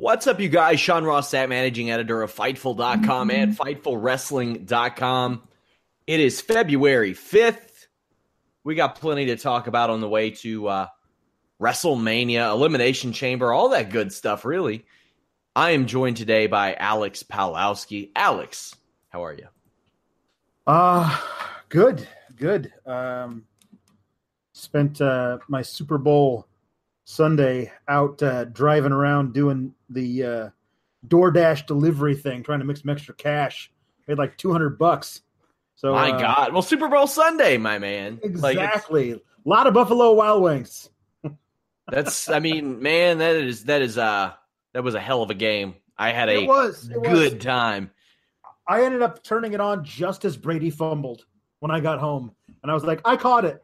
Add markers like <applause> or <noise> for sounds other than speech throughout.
What's up, you guys? Sean Ross Sapp, managing editor of Fightful.com and FightfulWrestling.com. It is February 5th. We got plenty to talk about on the way to uh, WrestleMania, Elimination Chamber, all that good stuff, really. I am joined today by Alex Palowski. Alex, how are you? Uh good, good. Um spent uh my Super Bowl Sunday out uh driving around doing the uh DoorDash delivery thing, trying to make some extra cash. Made like 200 bucks. So my uh, God. Well, Super Bowl Sunday, my man. Like, Exactly. a lot of Buffalo Wild Wings. <laughs> that's, I mean, man, that is, that is, uh, that was a hell of a game. I had a It was. It good was. time. I ended up turning it on just as Brady fumbled when I got home. And I was like, I caught it.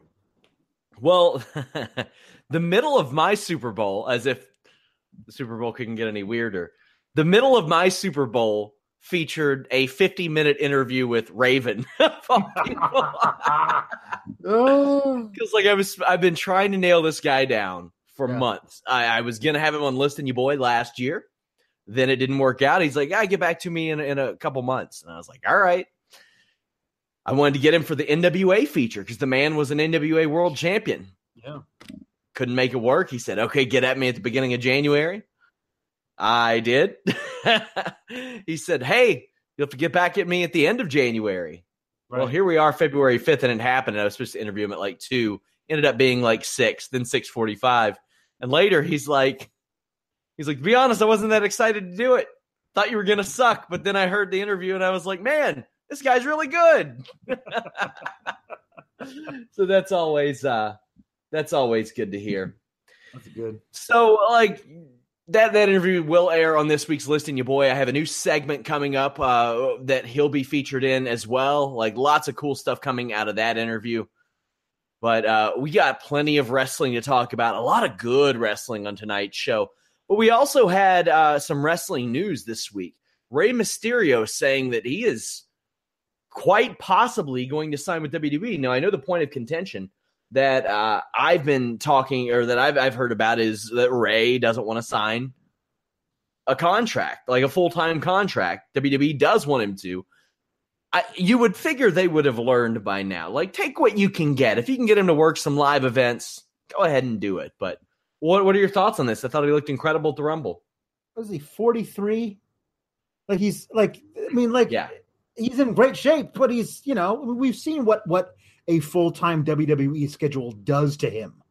Well, <laughs> the middle of my Super Bowl, as if the Super Bowl couldn't get any weirder, the middle of my Super Bowl featured a 50 minute interview with Raven. <laughs> <laughs> Because like I was, I've been trying to nail this guy down for Yeah. months. I, I was gonna have him on Listen You Boy last year, then it didn't work out. He's like, "I get back to me in in a couple months," and I was like, "All right." I wanted to get him for the NWA feature because the man was an NWA World Champion. yeah. Couldn't make it work. He said, "Okay, get at me at the beginning of January." I did. <laughs> he said, "Hey, you'll have to get back at me at the end of January." Well, here we are, February fifth, and it happened. And I was supposed to interview him at like two. Ended up being like six, then six forty-five, and later he's like, he's like, to be honest, I wasn't that excited to do it. Thought you were gonna suck, but then I heard the interview and I was like, man, this guy's really good. <laughs> so that's always uh that's always good to hear. <laughs> That's good. So like that that interview will air on this week's listing you boy. I have a new segment coming up uh that he'll be featured in as well. Like lots of cool stuff coming out of that interview. But uh we got plenty of wrestling to talk about. A lot of good wrestling on tonight's show. But we also had uh some wrestling news this week. Rey Mysterio saying that he is quite possibly going to sign with WWE. Now I know the point of contention that uh, I've been talking or that I've I've heard about is that Ray doesn't want to sign a contract, like a full time contract. WWE does want him to. I, you would figure they would have learned by now. Like, take what you can get. If you can get him to work some live events, go ahead and do it. But what what are your thoughts on this? I thought he looked incredible at the Rumble. Was he 43? Like he's like I mean like Yeah. he's in great shape, but he's you know we've seen what what a full time WWE schedule does to him.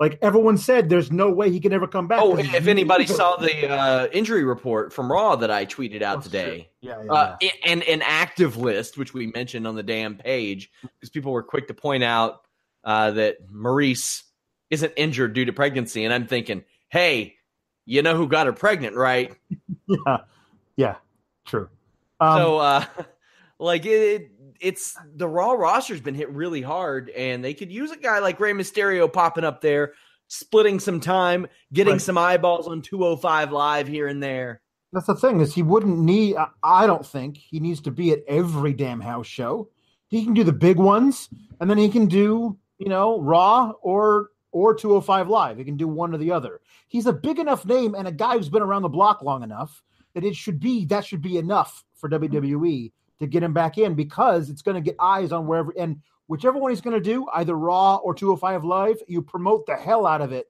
Like everyone said, there's no way he can ever come back. Oh, if anybody saw the uh, injury report from Raw that I tweeted out Oh, today, yeah, yeah, uh, yeah. and an active list, which we mentioned on the damn page, because people were quick to point out uh, that Maryse isn't injured due to pregnancy, and I'm thinking, hey, you know who got her pregnant, right? <laughs> yeah, yeah, true. Um, so, uh, <laughs> like it, it's the Raw roster's been hit really hard, and they could use a guy like Rey Mysterio popping up there splitting some time, getting Right. some eyeballs on 205 live here and there. That's the thing is he wouldn't need. I- I don't think he needs to be at every damn house show. He can do the big ones, and then he can do you know Raw or or 205 Live. He can do one or the other. He's a big enough name and a guy who's been around the block long enough that it should be that should be enough for WWE to get him back in because it's going to get eyes on wherever and whichever one he's going to do, either Raw or 205 Live, you promote the hell out of it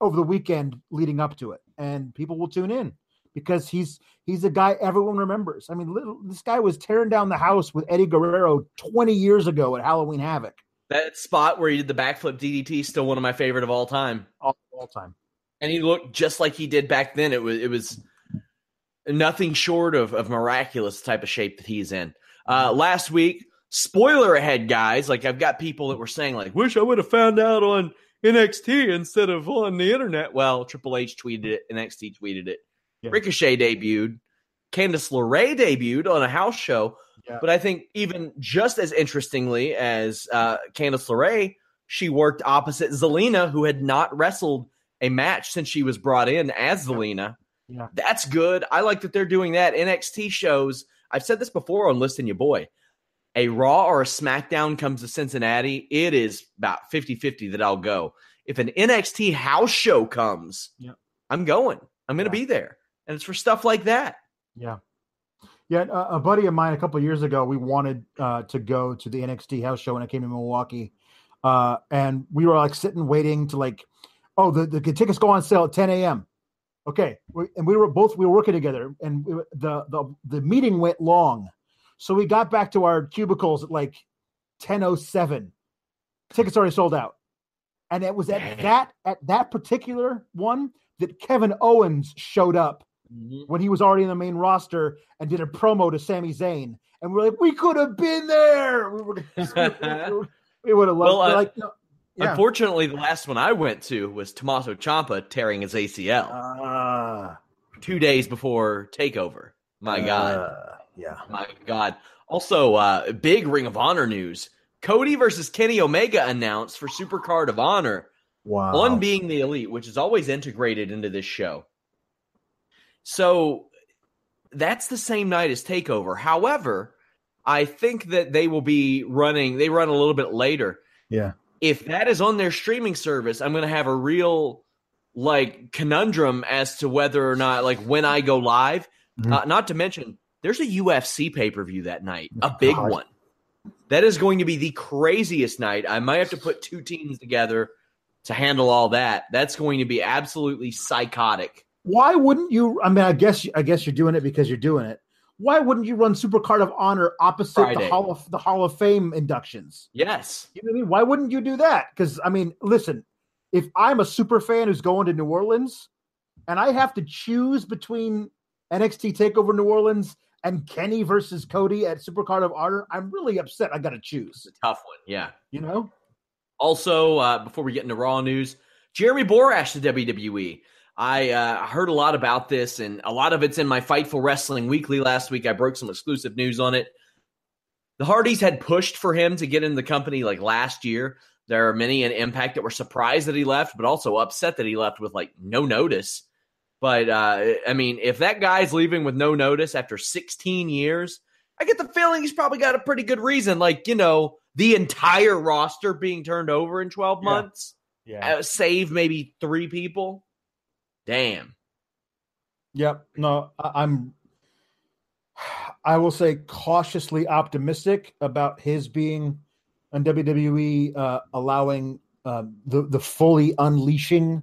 over the weekend leading up to it, and people will tune in because he's he's a guy everyone remembers. I mean, little, this guy was tearing down the house with Eddie Guerrero 20 years ago at Halloween Havoc, That spot where he did the backflip DDT is still one of my favorite of all time. all, all time. and he looked just like he did back then. It was it was nothing short of, of miraculous type of shape that he's in. Uh, last week, spoiler ahead, guys. Like I've got people that were saying, like, wish I would have found out on NXT instead of on the internet. Well, Triple H tweeted it, NXT tweeted it. Yeah. Ricochet debuted. Candice LeRae debuted on a house show. Yeah. But I think even just as interestingly as uh, Candice LeRae, she worked opposite Zelina, who had not wrestled a match since she was brought in as Zelina. Yeah. That's good. I like that they're doing that. NXT shows, I've said this before on Listing Your Boy. A Raw or a SmackDown comes to Cincinnati, it is about 50 50 that I'll go. If an NXT house show comes, Yeah. I'm going. I'm going to Yeah. be there. And it's for stuff like that. Yeah. Yeah, a, a buddy of mine a couple of years ago, we wanted uh, to go to the NXT house show when I came to Milwaukee, uh, and we were like sitting waiting to like, oh, the, the tickets go on sale at 10 a.m. Okay, we, and we were both we were working together, and we, the the the meeting went long, so we got back to our cubicles at like 10:07. Tickets already sold out, and it was at Dang. that at that particular one that Kevin Owens showed up when he was already in the main roster and did a promo to Sami Zayn, and we're like, we could have been there. We were, <laughs> we would have loved. Well, uh, like, no, yeah. Unfortunately, the last one I went to was Tommaso Ciampa tearing his ACL Ah, two days before Takeover. My God, uh, yeah. my God. Also, uh, big Ring of Honor news: Cody versus Kenny Omega announced for Supercard of Honor Wow. on being the elite, which is always integrated into this show. So that's the same night as Takeover. However, I think that they will be running. They run a little bit later. yeah. If that is on their streaming service, I'm going to have a real like conundrum as to whether or not like when I go live. Mhm. Uh, not to mention, there's a UFC pay per view that night, a big God. one. That is going to be the craziest night. I might have to put two teams together to handle all that. That's going to be absolutely psychotic. Why wouldn't you? I mean, I guess I guess you're doing it because you're doing it. Why wouldn't you run Supercard of Honor opposite Friday. the Hall of the Hall of Fame inductions? Yes. You know what I mean? Why wouldn't you do that? Because I mean, listen, if I'm a super fan who's going to New Orleans, and I have to choose between NXT Takeover New Orleans and Kenny versus Cody at Supercard of Honor, I'm really upset. I got to choose. It's a tough one. Yeah. You know? Also, uh, before we get into Raw news, Jeremy Borash to WWE. I uh, heard a lot about this, and a lot of it's in my Fightful Wrestling Weekly last week. I broke some exclusive news on it. The Hardys had pushed for him to get in the company like last year. There are many in Impact that were surprised that he left, but also upset that he left with like no notice. But uh, I mean, if that guy's leaving with no notice after 16 years, I get the feeling he's probably got a pretty good reason. Like, you know, the entire roster being turned over in 12 Yeah. months, Yeah. uh, save maybe three people. Damn. Yep. No, I- I'm. I will say cautiously optimistic about his being on WWE, uh, allowing uh, the the fully unleashing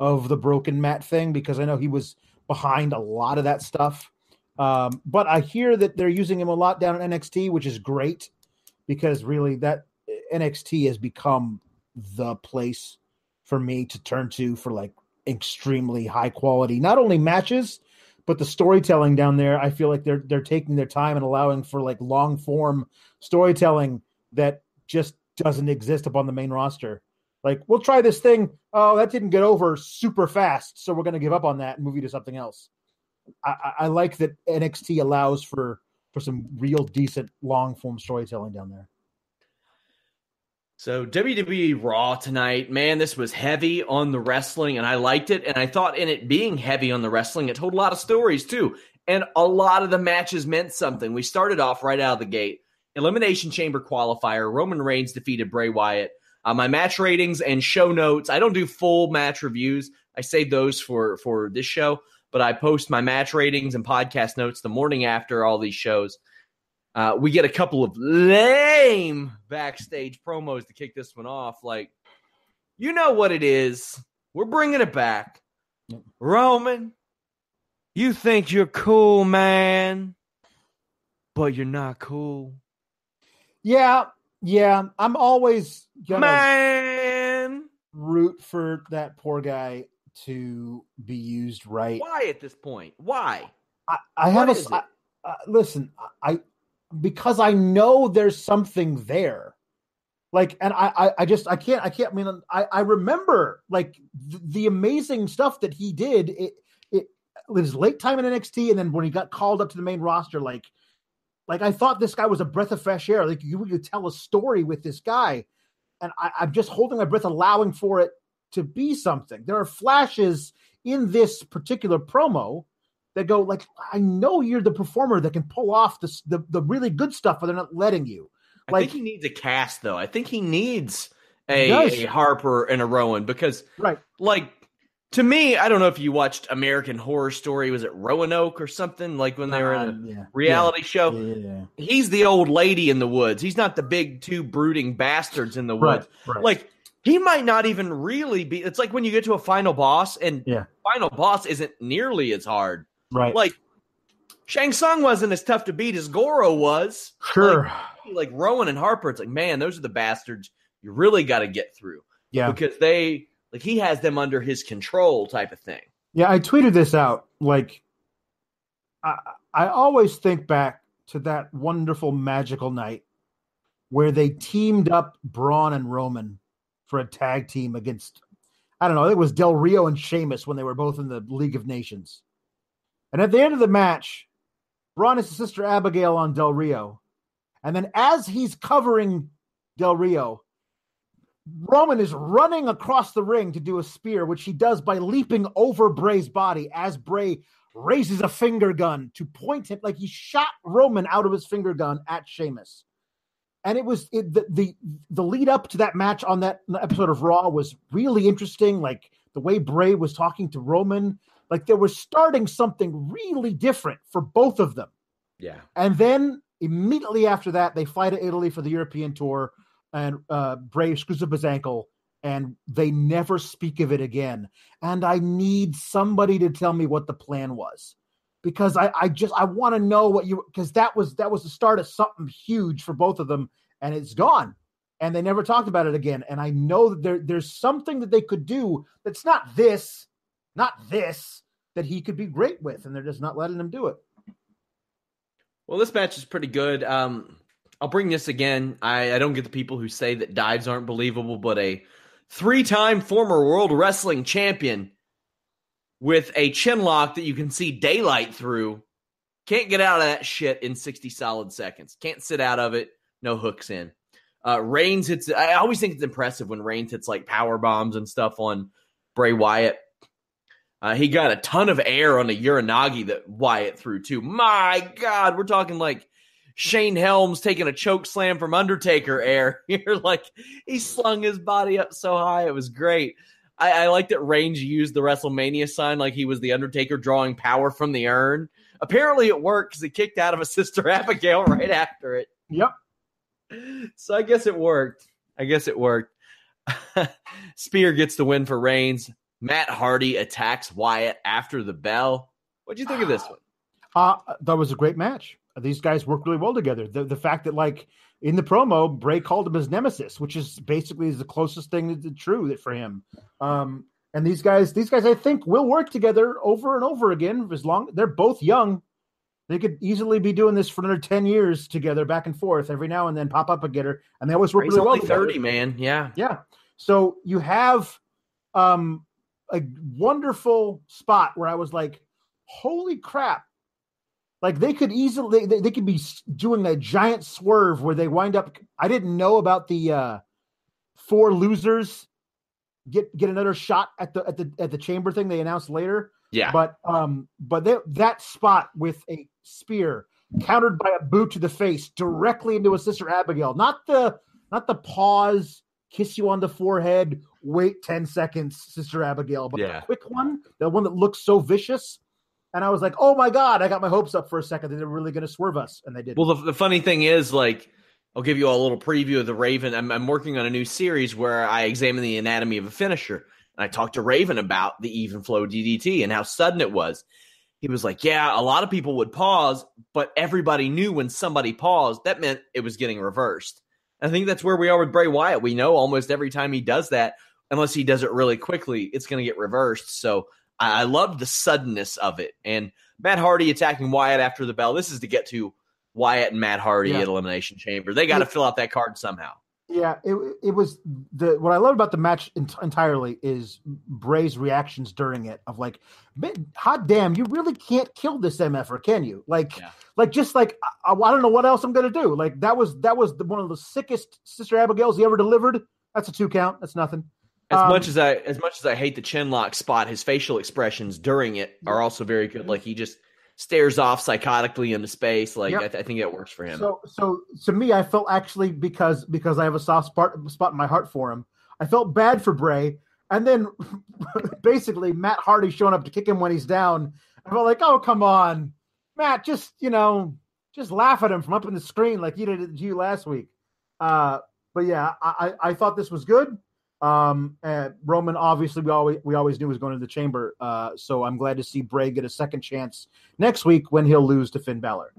of the broken Matt thing because I know he was behind a lot of that stuff. Um, but I hear that they're using him a lot down in NXT, which is great because really that NXT has become the place for me to turn to for like extremely high quality, not only matches, but the storytelling down there. I feel like they're they're taking their time and allowing for like long form storytelling that just doesn't exist upon the main roster. Like, we'll try this thing. Oh, that didn't get over super fast, so we're going to give up on that and move you to something else. I, I, I like that NXT allows for for some real decent long form storytelling down there. So WWE Raw tonight, man, this was heavy on the wrestling, and I liked it. And I thought in it being heavy on the wrestling, it told a lot of stories too. And a lot of the matches meant something. We started off right out of the gate. Elimination Chamber qualifier. Roman Reigns defeated Bray Wyatt. Uh, my match ratings and show notes. I don't do full match reviews. I save those for for this show, but I post my match ratings and podcast notes the morning after all these shows. Uh, we get a couple of lame backstage promos to kick this one off. Like, you know what it is. We're bringing it back. Roman, you think you're cool, man, but you're not cool. Yeah, yeah. I'm always gonna Man, root for that poor guy to be used right. why at this point? Why? I, I have a is s- it? I- uh, listen. I because I know there's something there. Like, and I, I, I just, I can't, I can't. I mean, I, I remember like the, the amazing stuff that he did. It, it, his late time in NXT, and then when he got called up to the main roster, like, like I thought this guy was a breath of fresh air. Like you could tell a story with this guy, and I, I'm just holding my breath, allowing for it to be something. There are flashes in this particular promo that go like, I know you're the performer that can pull off the the, the really good stuff, but they're not letting you. I Like- think he needs a cast, though. I think he needs a, does. a Harper and a Rowan because, Right. like, to me, I don't know if you watched American Horror Story. Was it Roanoke or something? Like when they were in a Um, yeah. reality show. Yeah, yeah, He's the old lady in the woods. He's not the big two brooding bastards in the Right, woods. right. Like he might not even really be. It's like when you get to a final boss, and Yeah. final boss isn't nearly as hard. Right. Like Shang Tsung wasn't as tough to beat as Goro was. sure. Like Rowan and Harper, it's like, man, those are the bastards you really got to get through yeah. because they like he has them under his control, type of thing. Yeah, I tweeted this out. Like, I I always think back to that wonderful magical night where they teamed up Braun and Roman for a tag team against I don't know, I think it was Del Rio and Sheamus when they were both in the League of Nations. And at the end of the match, Braun is sister Abigail on Del Rio. And then as he's covering Del Rio, Roman is running across the ring to do a spear, which he does by leaping over Bray's body as Bray raises a finger gun to point him like he shot Roman out of his finger gun at Sheamus. And it was it, the, the the lead up to that match on that episode of Raw was really interesting. Like the way Bray was talking to Roman, like they were starting something really different for both of them. Yeah. And then immediately after that, they fly to Italy for the European tour, and uh, Bray screws up his ankle, and they never speak of it again. And I need somebody to tell me what the plan was, because I, I just I want to know what you because that was that was the start of something huge for both of them, and it's gone, and they never talked about it again. And I know that there there's something that they could do that's not this, not this that he could be great with, and they're just not letting him do it. Well, this match is pretty good. Um, I'll bring this again. I, I don't get the people who say that dives aren't believable, but a three-time former World Wrestling Champion with a chin lock that you can see daylight through can't get out of that shit in 60 solid seconds. Can't sit out of it. No hooks in. Uh, Reigns hits. I always think it's impressive when Reigns hits like power bombs and stuff on Bray Wyatt. Uh, he got a ton of air on a Uranage that Wyatt threw too. My God, we're talking like Shane Helms taking a choke slam from Undertaker air. <laughs> You're like he slung his body up so high, it was great. I, I like that Reigns used the WrestleMania sign like he was the Undertaker drawing power from the urn. Apparently, it worked because he kicked out of a <laughs> sister Abigail right after it. Yep. So I guess it worked. I guess it worked. <laughs> Spear gets the win for Reigns. Matt Hardy attacks Wyatt after the bell. What do you think of this one? Uh, that was a great match. These guys work really well together. The the fact that like in the promo, Bray called him his nemesis, which is basically is the closest thing to true that for him. Um, and these guys, these guys, I think will work together over and over again as long they're both young. They could easily be doing this for another ten years together, back and forth every now and then, pop up together, and they always work He's really well only together. 30, man. Yeah. Yeah. So you have um a wonderful spot where I was like, holy crap. Like they could easily they, they could be doing a giant swerve where they wind up I didn't know about the uh four losers get get another shot at the at the at the chamber thing they announced later. Yeah. But um but they, that spot with a spear countered by a boot to the face directly into a sister Abigail. Not the not the pause, kiss you on the forehead, wait 10 seconds, sister Abigail, but Yeah. the quick one, the one that looks so vicious. And I was like, oh my God, I got my hopes up for a second that they're really going to swerve us. And they did. Well, the, the funny thing is, like, I'll give you all a little preview of the Raven. I'm, I'm working on a new series where I examine the anatomy of a finisher. And I talked to Raven about the even flow DDT and how sudden it was. He was like, Yeah, a lot of people would pause, but everybody knew when somebody paused, that meant it was getting reversed. I think that's where we are with Bray Wyatt. We know almost every time he does that, unless he does it really quickly, it's going to get reversed. So I, I love the suddenness of it. And Matt Hardy attacking Wyatt after the bell. This is to get to Wyatt and Matt Hardy Yeah. at Elimination Chamber. They got to fill out that card somehow. Yeah, it it was the what I love about the match ent- entirely is Bray's reactions during it of like, hot damn, you really can't kill this MFer, can you? Like, Yeah. like just like I, I don't know what else I'm gonna do. Like that was that was the, one of the sickest Sister Abigail's he ever delivered. That's a two count. That's nothing. As Um, much as I as much as I hate the chin lock spot, his facial expressions during it are also very good. Like he just stares off psychotically into space. Like Yep. I, th- I think that works for him. So so to me, I felt actually because because I have a soft spot spot in my heart for him. I felt bad for Bray, and then <laughs> basically Matt Hardy showing up to kick him when he's down. I felt like, oh come on, Matt, just you know, just laugh at him from up in the screen like you did to you last week. Uh, but yeah, I, I I thought this was good. Um, and Roman obviously we always we always knew was going to the chamber. Uh, so I'm glad to see Bray get a second chance next week when he'll lose to Finn Balor.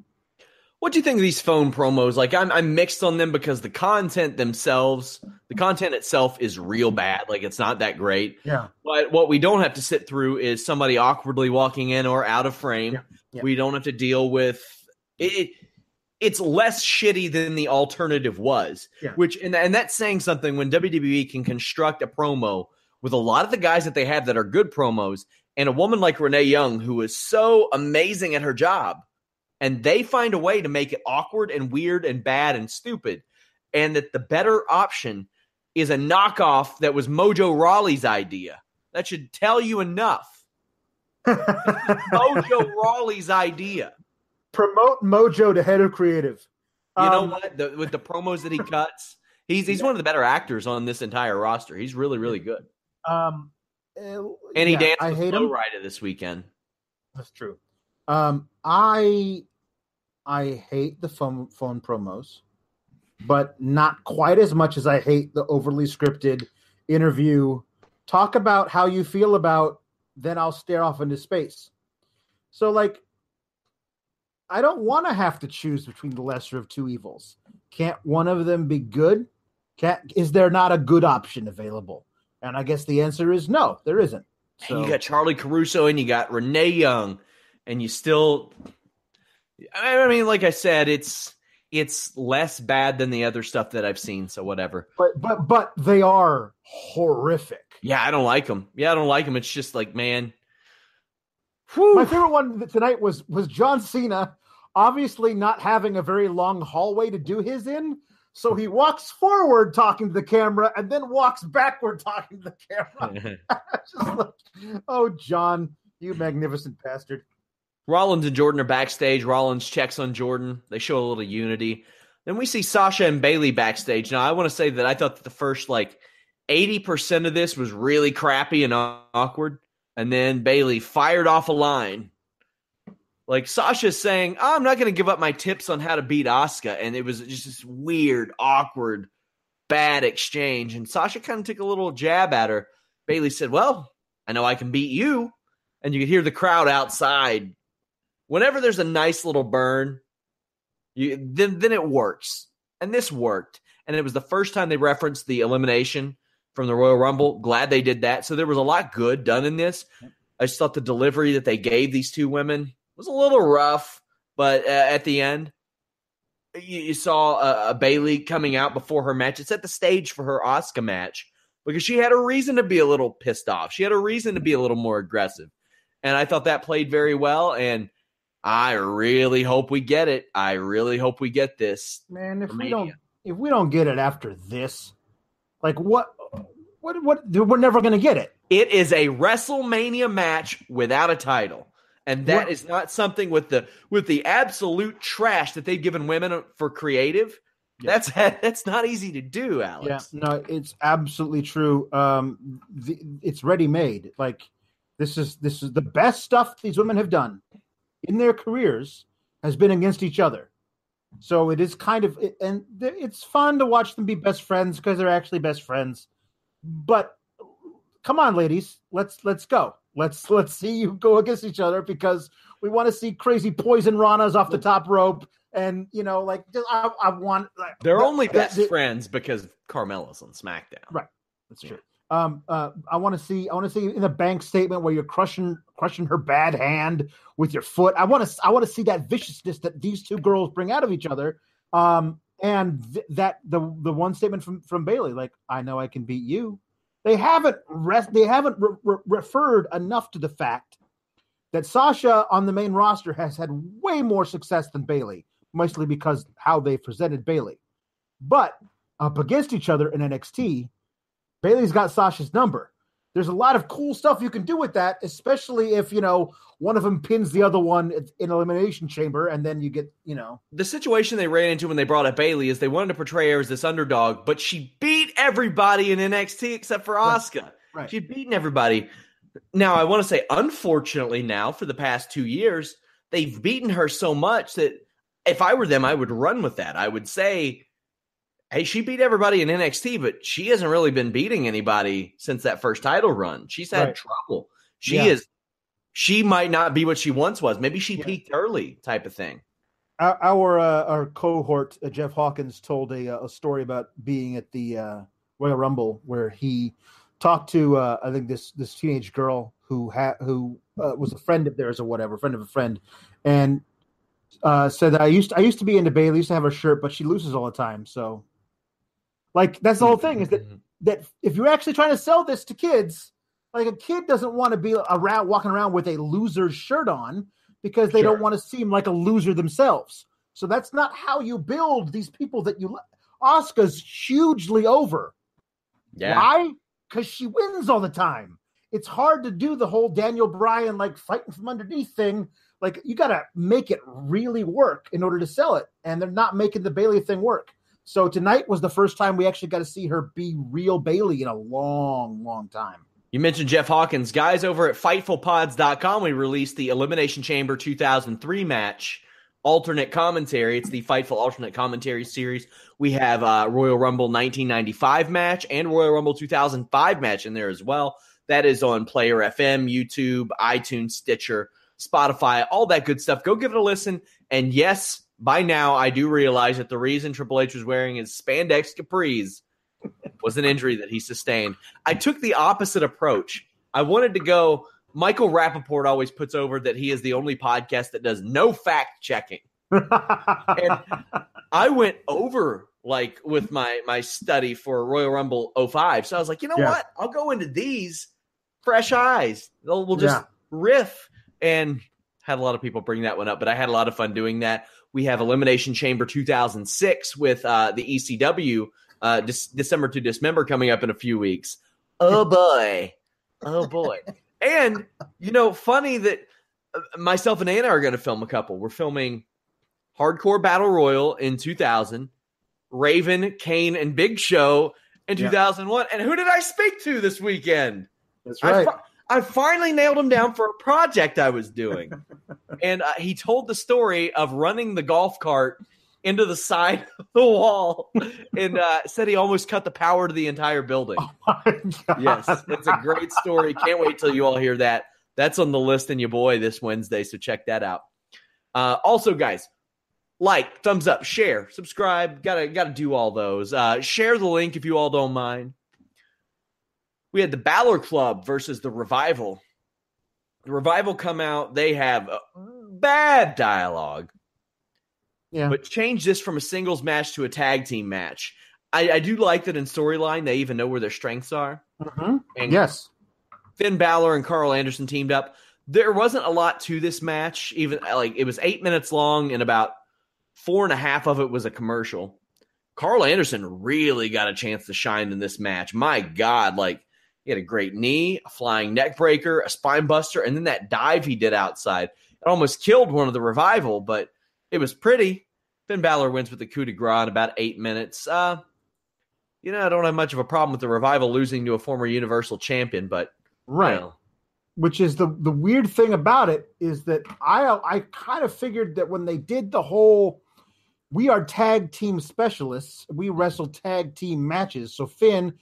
What do you think of these phone promos? Like I'm I'm mixed on them because the content themselves, the content itself is real bad. Like it's not that great. Yeah. But what we don't have to sit through is somebody awkwardly walking in or out of frame. Yeah, yeah. We don't have to deal with it. it it's less shitty than the alternative was, Yeah. which and, and that's saying something when WWE can construct a promo with a lot of the guys that they have that are good promos and a woman like Renee Young who is so amazing at her job and they find a way to make it awkward and weird and bad and stupid and that the better option is a knockoff that was Mojo Rawley's idea. That should tell you enough. <laughs> Mojo Rawley's idea. Promote Mojo to head of creative. You know Um, what? The, with the promos that he <laughs> cuts, he's he's one of the better actors on this entire roster. He's really really good. Um, And he yeah, danced I hate Low him. Rider this weekend. That's true. Um, I I hate the phone phone promos, but not quite as much as I hate the overly scripted interview. Talk about how you feel about, then I'll stare off into space. So like, I don't want to have to choose between the lesser of two evils. Can't one of them be good? Can't is there not a good option available? And I guess the answer is no, there isn't. And you got Charlie Caruso and you got Renee Young, and you still. I mean, like I said, it's it's less bad than the other stuff that I've seen. So whatever. but but but they are horrific. Yeah, I don't like them. Yeah, I don't like them. It's just like, man. My favorite one tonight was was John Cena, obviously not having a very long hallway to do his in, so he walks forward talking to the camera and then walks backward talking to the camera. <laughs> <laughs> Just like, oh, John, you magnificent bastard! Rollins and Jordan are backstage. Rollins checks on Jordan. They show a little unity. Then we see Sasha and Bayley backstage. Now, I want to say that I thought that the first like 80% of this was really crappy and awkward. And then Bayley fired off a line. Like Sasha's saying, I'm not going to give up my tips on how to beat Asuka. And it was just this weird, awkward, bad exchange. And Sasha kind of took a little jab at her. Bayley said, Well, I know I can beat you. And you could hear the crowd outside whenever there's a nice little burn, you then then it works. And this worked. And it was the first time they referenced the elimination from the Royal Rumble. Glad they did that. So there was a lot good done in this. I just thought the delivery that they gave these two women was a little rough, but uh, at the end, you, you saw a, a Bayley coming out before her match. It set the stage for her Oscar match because she had a reason to be a little pissed off. She had a reason to be a little more aggressive. And I thought that played very well. And I really hope we get it. I really hope we get this. Man, if we don't if we don't get it after this, Like what? What? What? We're never going to get it. It is a WrestleMania match without a title. And that What- is not something with the with the absolute trash that they've given women for creative. Yeah. That's <laughs> that's not easy to do, Alex. Yeah, no, it's absolutely true. Um, the, it's ready made. Like this is this is the best stuff these women have done in their careers has been against each other. So it is kind of and it's fun to watch them be best friends because they're actually best friends. But come on, ladies, let's let's go. Let's let's see you go against each other because we want to see crazy poison ranas off the top rope. And you know, like I, I want. Like, They're the- only best friends because Carmella's on SmackDown. Right. That's true. Um, uh, I want to see. I want to see in the bank statement where you're crushing, crushing her bad hand with your foot. I want to. I want to see that viciousness that these two girls bring out of each other. Um, and th- that the the one statement from from Bayley, like I know I can beat you. They haven't rest. They haven't re- re- referred enough to the fact that Sasha on the main roster has had way more success than Bayley, mostly because how they presented Bayley. But up against each other in NXT, Bayley's got Sasha's number. There's a lot of cool stuff you can do with that, especially if you know one of them pins the other one in elimination chamber, and then you get you know The situation they ran into when they brought up Bayley is they wanted to portray her as this underdog, but she beat everybody in NXT except for Right. Right. She'd beaten everybody. Now, I want to say, unfortunately, now for the past two years, they've beaten her so much that if I were them, I would run with that. I would say, hey, she beat everybody in NXT, but she hasn't really been beating anybody since that first title run. She's had Right. trouble. She Yeah. is, she might not be what she once was. Maybe she Yeah. peaked early, type of thing. Our our, uh, our cohort uh, Jeff Hawkins told a uh, a story about being at the uh, Royal Rumble where he talked to uh, I think this this teenage girl who had who uh, was a friend of theirs or whatever, friend of a friend, and uh, said that I used I used to be into Bayley, used to have her shirt, but she loses all the time. So, like that's the whole thing is that that if you're actually trying to sell this to kids, like a kid doesn't want to be around walking around with a loser's shirt on because they Sure. don't want to seem like a loser themselves. So that's not how you build these people that you. Asuka's hugely over. Yeah. Why? Because she wins all the time. It's hard to do the whole Daniel Bryan like fighting from underneath thing. Like you got to make it really work in order to sell it, and they're not making the Bayley thing work. So tonight was the first time we actually got to see her be real Bayley in a long, long time. You mentioned Jeff Hawkins. Guys over at FightfulPods.com, we released the Elimination Chamber 2003 match alternate commentary. It's the Fightful alternate commentary series. We have uh, Royal Rumble 1995 match and Royal Rumble 2005 match in there as well. That is on Player FM, YouTube, iTunes, Stitcher, Spotify, all that good stuff. Go give it a listen. And yes, by now I do realize that the reason Triple H was wearing his spandex capris was an injury that he sustained. I took the opposite approach. I wanted to go. Michael Rappaport always puts over that he is the only podcast that does no fact checking. And I went over like with my my study for Royal Rumble 05. So I was like, you know Yeah. what? I'll go into these fresh eyes. They'll, we'll just Yeah. riff and had a lot of people bring that one up, but I had a lot of fun doing that. We have Elimination Chamber 2006 with uh, the ECW uh, Dec- December to Dismember coming up in a few weeks. Oh boy. Oh boy. and, you know, funny that uh, myself and Anna are going to film a couple. We're filming Hardcore Battle Royal in 2000, Raven, Kane, and Big Show in Yeah. 2001. And who did I speak to this weekend? That's I, right. fi- I finally nailed him down for a project I was doing. <laughs> and uh, he told the story of running the golf cart into the side of the wall and uh, said he almost cut the power to the entire building. <laughs> yes, it's a great story. Can't wait till you all hear that. That's on the list in your boy this Wednesday, so check that out. Uh, also, guys, like, thumbs up, share, subscribe. Gotta gotta do all those. Uh, share the link if you all don't mind. We had the Balor Club versus the Revival. The Revival come out. They have bad dialogue, Yeah. but change this from a singles match to a tag team match. I, I do like that in storyline they even know where their strengths are. Mhm. And Yes. Finn Balor and Karl Anderson teamed up. There wasn't a lot to this match. Even like it was eight minutes long, and about four and a half of it was a commercial. Karl Anderson really got a chance to shine in this match. My God, like he had a great knee, a flying neck breaker, a spine buster, and then that dive he did outside. It almost killed one of the revival, but it was pretty. Finn Balor wins with the coup de grace in about eight minutes. Uh, you know, I don't have much of a problem with the revival losing to a former Universal Champion, but right. You know, Which is the the weird thing about it is that I I kind of figured that when they did the whole we are tag team specialists, we wrestle tag team matches. So Finn,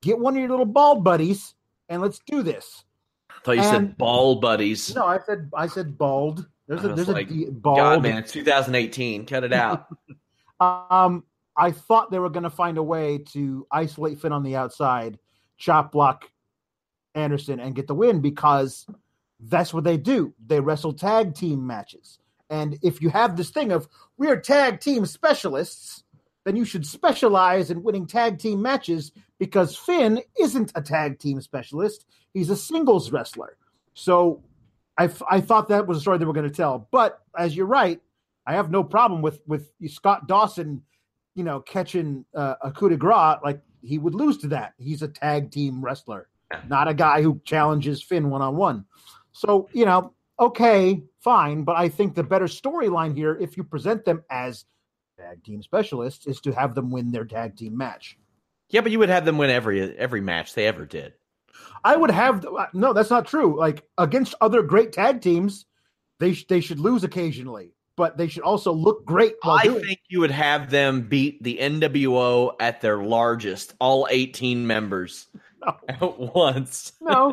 get one of your little bald buddies and let's do this. I thought you And- said ball buddies. No, I said I said bald. There's a there's like, a d- bald. God, man, it's 2018. Cut it out. <laughs> Um, I thought they were going to find a way to isolate Finn on the outside, chop block Anderson, and get the win because that's what they do. They wrestle tag team matches. And if you have this thing of we're tag team specialists, then you should specialize in winning tag team matches because Finn isn't a tag team specialist. He's a singles wrestler. So I, I thought that was a story they were going to tell. But as you're right, I have no problem with with Scott Dawson, you know, catching uh, a coup de grace. Like he would lose to that. He's a tag team wrestler, not a guy who challenges Finn one on one. So you know, okay, fine. But I think the better storyline here, if you present them as tag team specialists, is to have them win their tag team match. yeah, but you would have them win every every match they ever did. I would have uh, no. That's not true. Like against other great tag teams, they sh- they should lose occasionally, but they should also look great while I doing. think you would have them beat the NWO at their largest, all 18 members <laughs> No. at once. No,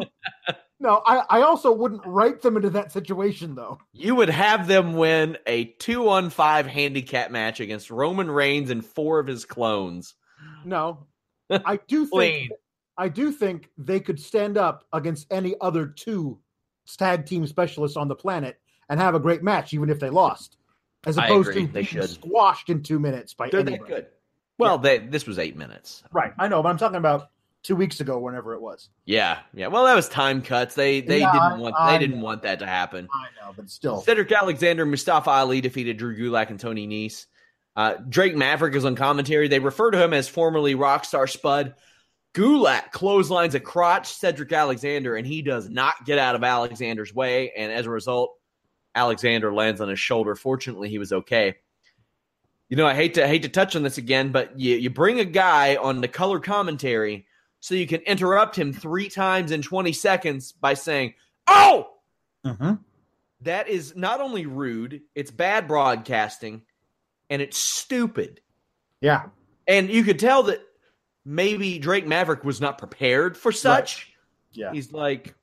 no. I, I also wouldn't write them into that situation though. You would have them win a two on five handicap match against Roman Reigns and four of his clones. No, <laughs> I do think. I do think they could stand up against any other two tag team specialists on the planet and have a great match, even if they lost, as opposed to They being should. squashed in two minutes by They're that anybody. good. Well, they, this was eight minutes. Right, I know, but I'm talking about two weeks ago, whenever it was. Yeah, yeah. Well, that was time cuts. They they Yeah, didn't want I they didn't know. want that to happen. I know, but still, Cedric Alexander and Mustafa Ali defeated Drew Gulak and Tony Nese. Uh, Drake Maverick is on commentary. They refer to him as formerly Rockstar Spud. Gulak clotheslines a crotch Cedric Alexander, and he does not get out of Alexander's way. And as a result, Alexander lands on his shoulder. Fortunately, he was okay. You know, I hate to I hate to touch on this again, but you, you bring a guy on the color commentary so you can interrupt him three times in 20 seconds by saying, Oh, Mhm. that is not only rude, it's bad broadcasting, and it's stupid. yeah, And you could tell that maybe Drake Maverick was not prepared for such. yeah. He's like,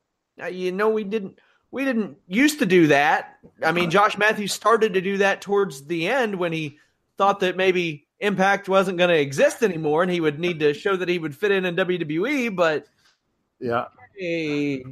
"Uh, you know, we didn't we didn't used to do that. I mean, Josh Matthews started to do that towards the end when he thought that maybe Impact wasn't going to exist anymore, and he would need to show that he would fit in in WWE. But yeah. hey,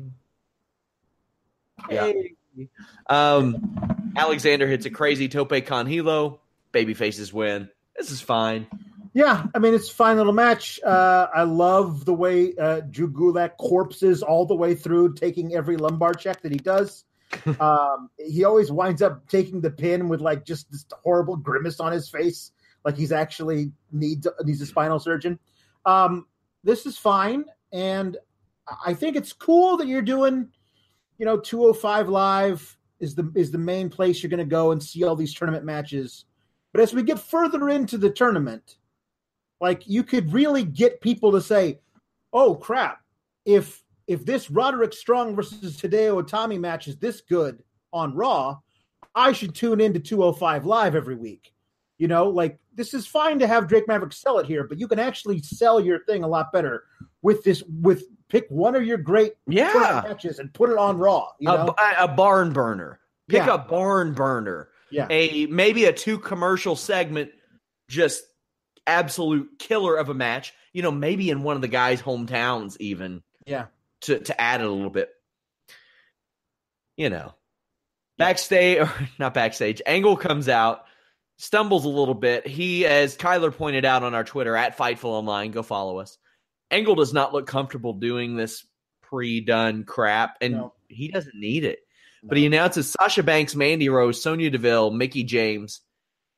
Yeah. hey. Um, Alexander hits a crazy tope con hilo. Babyfaces win. This is fine. Yeah, I mean it's a fine little match. Uh, I love the way uh, Drew Gulak corpses all the way through, taking every lumbar check that he does. <laughs> um, he always winds up taking the pin with like just this horrible grimace on his face, like he's actually needs needs a spinal surgeon. Um, this is fine, and I think it's cool that you're doing. You know, 205 live is the is the main place you're going to go and see all these tournament matches. But as we get further into the tournament, like you could really get people to say, "Oh crap! If if this Roderick Strong versus Hideo Itami match is this good on Raw, I should tune into 205 Live every week." You know, like this is fine to have Drake Maverick sell it here, but you can actually sell your thing a lot better with this. With pick one of your great Yeah. matches and put it on Raw. You a, a barn burner. Pick Yeah. a barn burner. yeah, A maybe a two commercial segment, just absolute killer of a match. You know, maybe in one of the guys' hometowns, even yeah, to to add it a little bit. You know, backstage <laughs> or not backstage. Angle comes out, stumbles a little bit. He, as Kyler pointed out on our Twitter at Fightful Online, go follow us. Angle does not look comfortable doing this pre-done crap, and No. he doesn't need it. But he announces Sasha Banks, Mandy Rose, Sonya Deville, Mickie James,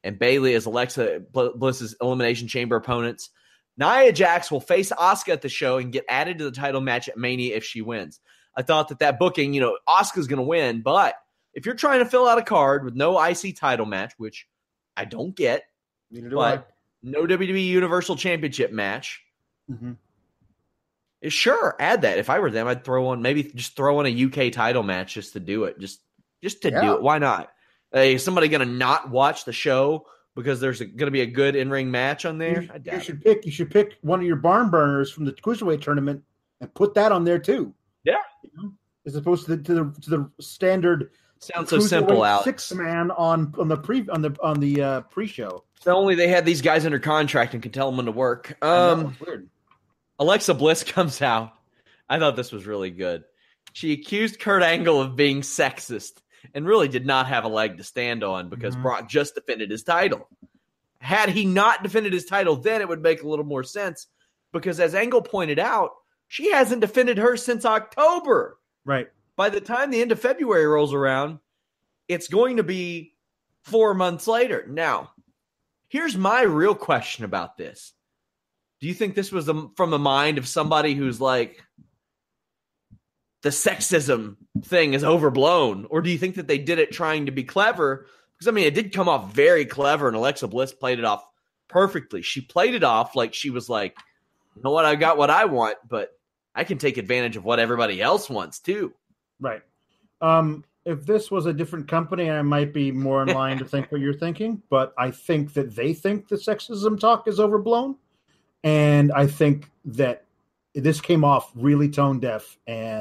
and Bailey as Alexa Bliss's Elimination Chamber opponents. Nia Jax will face Asuka at the show and get added to the title match at Mania if she wins. I thought that that booking, you know, Asuka's going to win, but if you're trying to fill out a card with no IC title match, which I don't get, Neither do but I. no WWE Universal Championship match, hmm eh, sure, add that. If I were them, I'd throw on maybe just throw on a UK title match just to do it, just just to do it. Why not? Hey, is somebody going to not watch the show because there's going to be a good in ring match on there? You, you doubt it. should pick. You should pick one of your barn burners from the cruiserweight tournament and put that on there too. Yeah. You know, as opposed to the to the, to the standard Sounds so simple, Alex. Six man on on the pre on the on the uh, pre show. Only they had these guys under contract and could tell them when to work. Um, weird. Alexa Bliss <laughs> comes out. I thought this was really good. She accused Kurt Angle of being sexist and really did not have a leg to stand on because Mhm. Brock just defended his title. Had he not defended his title, then it would make a little more sense because, as Angle pointed out, she hasn't defended her since October. Right. By the time the end of February rolls around, it's going to be four months later. Now, here's my real question about this. Do you think this was from the mind of somebody who's like, the sexism thing is overblown? Or do you think that they did it trying to be clever? Because, I mean, it did come off very clever, and Alexa Bliss played it off perfectly. She played it off like she was like, you know what, I got what I want, but I can take advantage of what everybody else wants too. Right. Um, if this was a different company, I might be more in line to <laughs> think what you're thinking. But I think that they think the sexism talk is overblown, and I think that this came off really tone deaf and.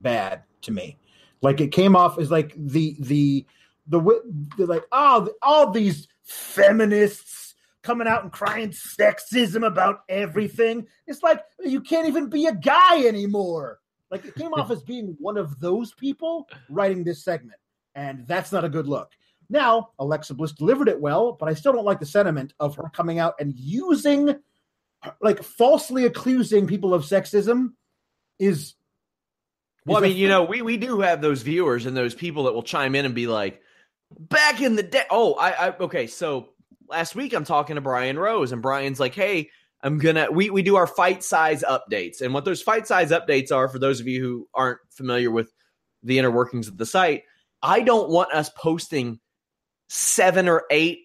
Bad to me. Like it came off as like the the the, the like oh all these feminists coming out and crying sexism about everything. It's like you can't even be a guy anymore. Like it came <laughs> off as being one of those people writing this segment, and that's not a good look. Now Alexa Bliss delivered it well, but I still don't like the sentiment of her coming out and using like falsely accusing people of sexism is Well, I mean, you know, we we do have those viewers and those people that will chime in and be like, "Back in the day." Oh, I, I okay. So last week I'm talking to Brian Rose, and Brian's like, "Hey, I'm gonna we we do our fight size updates, and what those fight size updates are for those of you who aren't familiar with the inner workings of the site. I don't want us posting seven or eight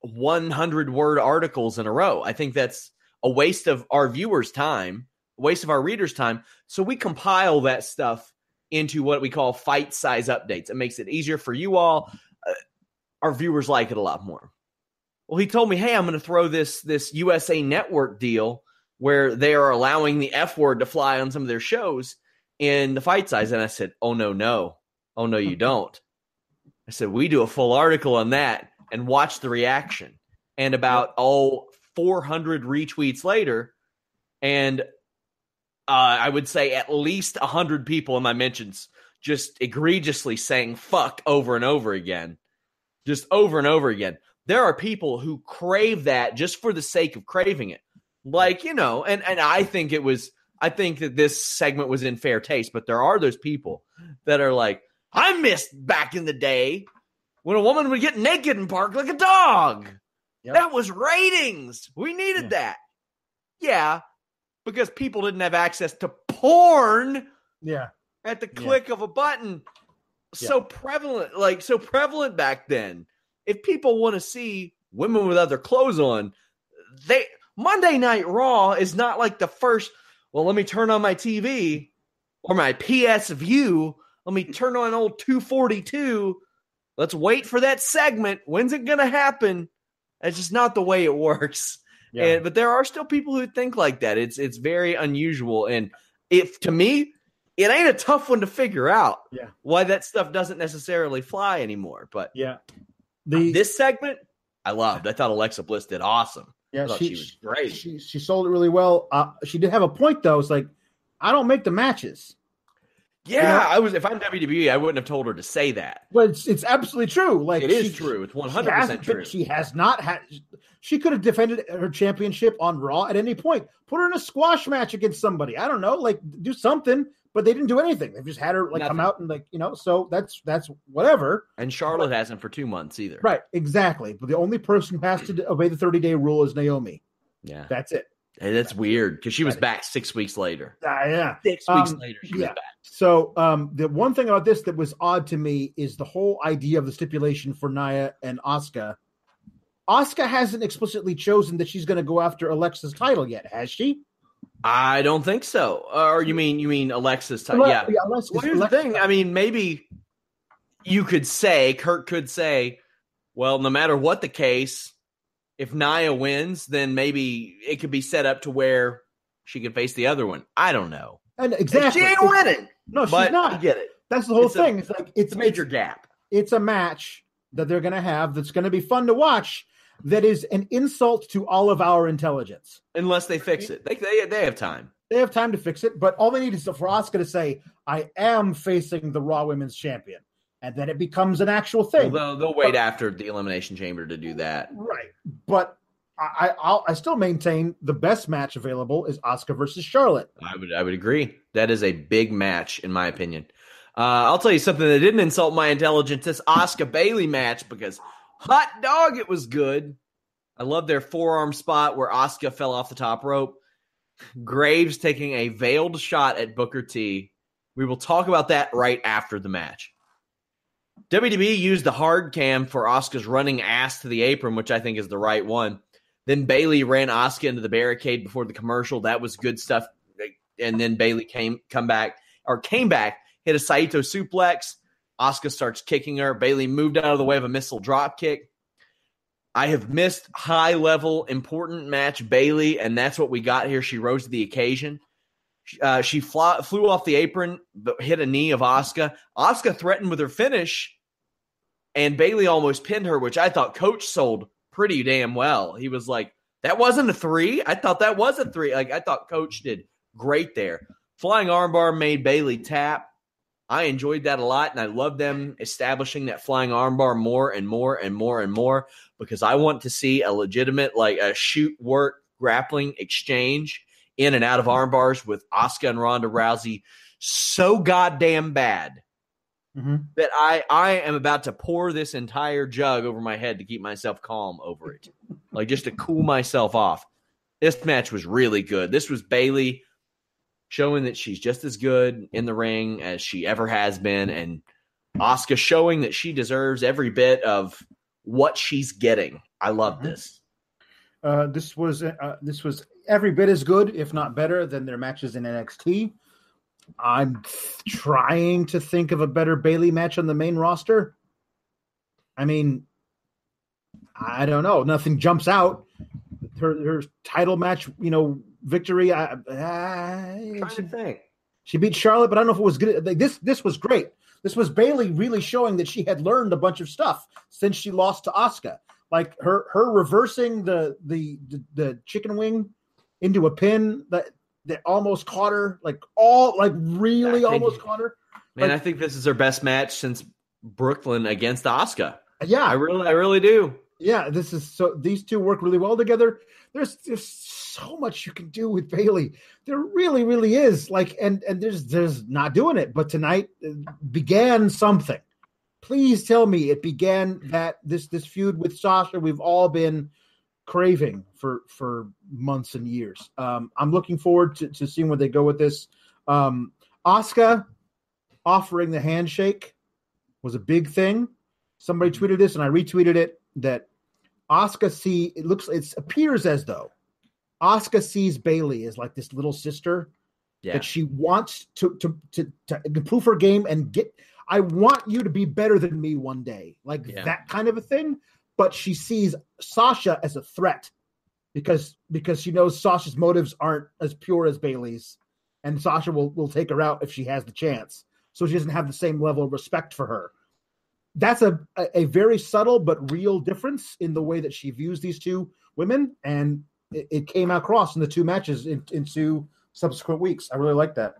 100 word articles in a row. I think that's a waste of our viewers' time, waste of our readers' time. So we compile that stuff into what we call fight size updates. It makes it easier for you all. Uh, our viewers like it a lot more. Well, he told me, "Hey, I'm going to throw this this USA Network deal where they are allowing the F word to fly on some of their shows in the fight size." And I said, "Oh no, no, oh no, you <laughs> don't." I said, "We do a full article on that and watch the reaction." And about oh 400 retweets later, and uh, I would say at least 100 people in my mentions just egregiously saying fuck over and over again. Just over and over again. there are people who crave that just for the sake of craving it. Like, you know, and and I think it was I think that this segment was in fair taste, but there are those people that are like, I missed back in the day when a woman would get naked and bark like a dog. Yep. That was ratings. We needed yeah. that. Yeah, because people didn't have access to porn. Yeah. At the click yeah. of a button. So yeah. prevalent, like so prevalent back then. If people want to see women with other clothes on, they Monday Night Raw is not like the first. Well, let me turn on my TV or my PS Vue. Let me turn on old 242. Let's wait for that segment. When's it going to happen? That's just not the way it works. Yeah. And, but there are still people who think like that. It's it's very unusual, and if to me, it ain't a tough one to figure out. Yeah. why that stuff doesn't necessarily fly anymore. But yeah, the this segment I loved. I thought Alexa Bliss did awesome. Yeah, she, she, was great. She she sold it really well. Uh, she did have a point though. It's like I don't make the matches. Yeah, you know? I was. If I'm WWE, I wouldn't have told her to say that. But it's, it's absolutely true. Like it is she, true. It's 100 percent true. She has not had. She could have defended her championship on Raw at any point. Put her in a squash match against somebody. I don't know. Like do something. But they didn't do anything. They've just had her like Nothing. come out and like you know. So that's that's whatever. And Charlotte but, hasn't for two months either. Right. Exactly. But the only person who has to obey the 30 day rule is Naomi. Yeah. That's it. And that's weird because she was back six weeks later. Uh, yeah, six weeks um, later, she yeah. was back. So um, the one thing about this that was odd to me is the whole idea of the stipulation for Nia and Asuka. Asuka hasn't explicitly chosen that she's going to go after Alexa's title yet, has she? I don't think so. Uh, or you mean you mean Alexa's title? yeah. yeah Alexa's, well, here's Alexa's the thing. I mean, maybe you could say Kurt could say, well, no matter what the case, if Nia wins, then maybe it could be set up to where she could face the other one. I don't know. And exactly, she ain't winning. No, she's not. I get it. That's the whole it's thing. A, it's like it's a major it's, gap. It's a match that they're going to have that's going to be fun to watch. That is an insult to all of our intelligence. Unless they fix it, they they, they have time. They have time to fix it. But all they need is for Asuka to say, "I am facing the Raw Women's Champion." and then it becomes an actual thing. Well, they'll, they'll wait but, after the elimination chamber to do that, right? But I, I'll, I still maintain the best match available is Asuka versus Charlotte. I would I would agree. That is a big match in my opinion. Uh, I'll tell you something that didn't insult my intelligence. This Asuka Bayley match because hot dog, it was good. I love their forearm spot where Asuka fell off the top rope. Graves taking a veiled shot at Booker T. We will talk about that right after the match. WWE used the hard cam for Asuka's running ass to the apron, which I think is the right one. Then Bayley ran Asuka into the barricade before the commercial. That was good stuff. And then Bayley came come back or came back, hit a Saito suplex. Asuka starts kicking her. Bayley moved out of the way of a missile drop kick. I have missed high level important match Bayley, and that's what we got here. She rose to the occasion. Uh, she fly, flew off the apron, but hit a knee of Asuka. Asuka threatened with her finish, and Bayley almost pinned her, which I thought Coach sold pretty damn well. He was like, "That wasn't a three. I thought that was a three. Like I thought Coach did great there. Flying armbar made Bayley tap. I enjoyed that a lot, and I love them establishing that flying armbar more and more and more and more because I want to see a legitimate like a shoot work grappling exchange in and out of arm bars with Asuka and Ronda Rousey so goddamn bad mm-hmm. that I I am about to pour this entire jug over my head to keep myself calm over it, like just to cool myself off. This match was really good. This was Bayley showing that she's just as good in the ring as she ever has been, and Asuka showing that she deserves every bit of what she's getting. I love mm-hmm. this. Uh, this was uh, this was every bit as good, if not better, than their matches in NXT. I'm trying to think of a better Bayley match on the main roster. I mean, I don't know. Nothing jumps out. Her her title match, you know, victory. I, I she, think. she beat Charlotte, but I don't know if it was good. Like, this this was great. This was Bayley really showing that she had learned a bunch of stuff since she lost to Asuka. Like her her reversing the the the, the chicken wing into a pin that that almost caught her, like all like really think, almost caught her. Man, like, I think this is her best match since Brooklyn against Asuka. Yeah, I really, I really do. Yeah, this is so. These two work really well together. There's there's so much you can do with Bayley. There really, really is. Like, and and there's there's not doing it. But tonight uh, began something. Please tell me it began that this this feud with Sasha we've all been craving for for months and years. Um, I'm looking forward to, to seeing where they go with this. Um, Asuka offering the handshake was a big thing. Somebody tweeted this and I retweeted it that Asuka see it looks it appears as though Asuka sees Bayley as like this little sister Yeah. that she wants to, to to to improve her game and get I want you to be better than me one day. Like Yeah. that kind of a thing. But she sees Sasha as a threat because because she knows Sasha's motives aren't as pure as Bayley's. And Sasha will, will take her out if she has the chance. So she doesn't have the same level of respect for her. That's a, a very subtle but real difference in the way that she views these two women. And it, it came across in the two matches in, into subsequent weeks. I really like that.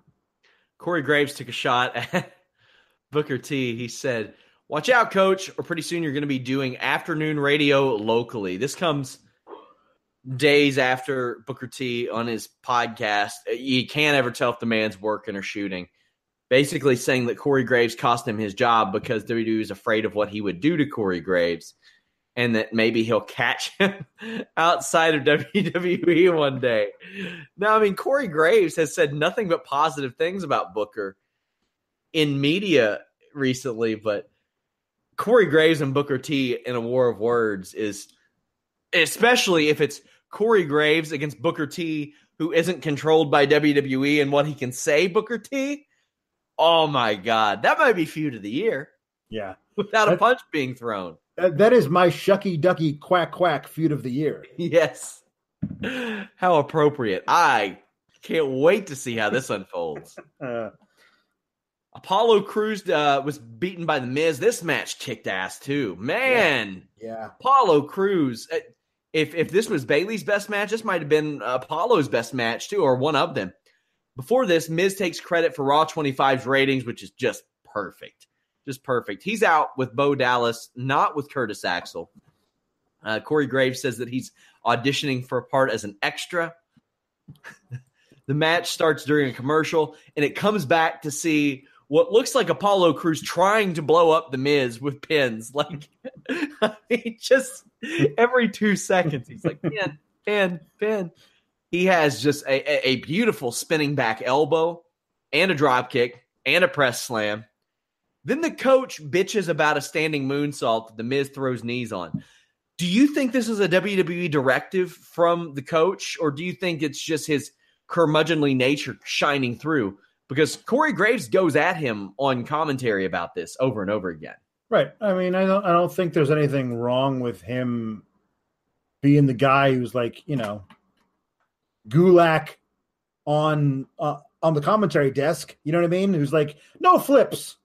Corey Graves took a shot at <laughs> Booker T. He said, Watch out, coach, or pretty soon you're going to be doing afternoon radio locally. This comes days after Booker T on his podcast. You can't ever tell if the man's working or shooting. Basically saying that Corey Graves cost him his job because WWE was afraid of what he would do to Corey Graves and that maybe he'll catch <laughs> him outside of WWE one day. Now, I mean, Corey Graves has said nothing but positive things about Booker in media recently, but Corey Graves and Booker T in a war of words is especially if it's Corey Graves against Booker T, who isn't controlled by WWE and what he can say, Booker T. Oh my God, that might be feud of the year Yeah. without a punch being thrown. That, that is my shucky ducky quack quack feud of the year. <laughs> Yes. How appropriate. I can't wait to see how this <laughs> unfolds. Uh, Apollo Crews uh, was beaten by The Miz. This match kicked ass too. Man, yeah. Apollo Crews. uh, If if this was Bayley's best match, this might have been Apollo's best match too, or one of them. Before this, Miz takes credit for Raw 25's ratings, which is just perfect. Just perfect. He's out with Bo Dallas, not with Curtis Axel. Uh, Corey Graves says that he's auditioning for a part as an extra. <laughs> the match starts during a commercial, and it comes back to see what looks like Apollo Crews trying to blow up the Miz with pins. <laughs> Like, <laughs> mean, just every two seconds, he's like, pin, pin, pin. He has just a, a beautiful spinning back elbow and a drop kick and a press slam. Then the coach bitches about a standing moonsault that the Miz throws knees on. Do you think this is a WWE directive from the coach, or do you think it's just his curmudgeonly nature shining through? Because Corey Graves goes at him on commentary about this over and over again. Right. I mean, I don't I don't think there's anything wrong with him being the guy who's like, you know, Gulak on uh, on the commentary desk, you know what I mean? Who's like, "No flips.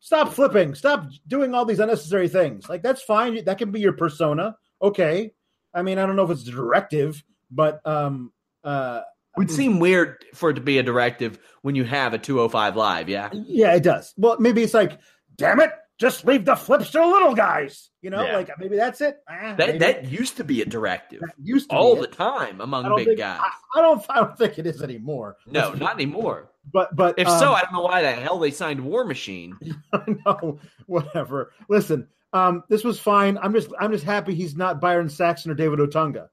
Stop flipping. Stop doing all these unnecessary things." Like that's fine. That can be your persona. Okay. I mean, I don't know if it's directive, but um uh It would seem weird for it to be a directive when you have a 205 live, yeah? Yeah, it does. Well, maybe it's like, damn it, just leave the flips to the little guys. You know, Yeah. like maybe that's it. Ah, That maybe that used to be a directive that used to all the it. time among big think, guys. I, I don't. I don't think it is anymore. No, not anymore. But but If so, um, I don't know why the hell they signed War Machine. <laughs> no, whatever. Listen, um, this was fine. I'm just I'm just happy he's not Byron Saxton or David Otunga.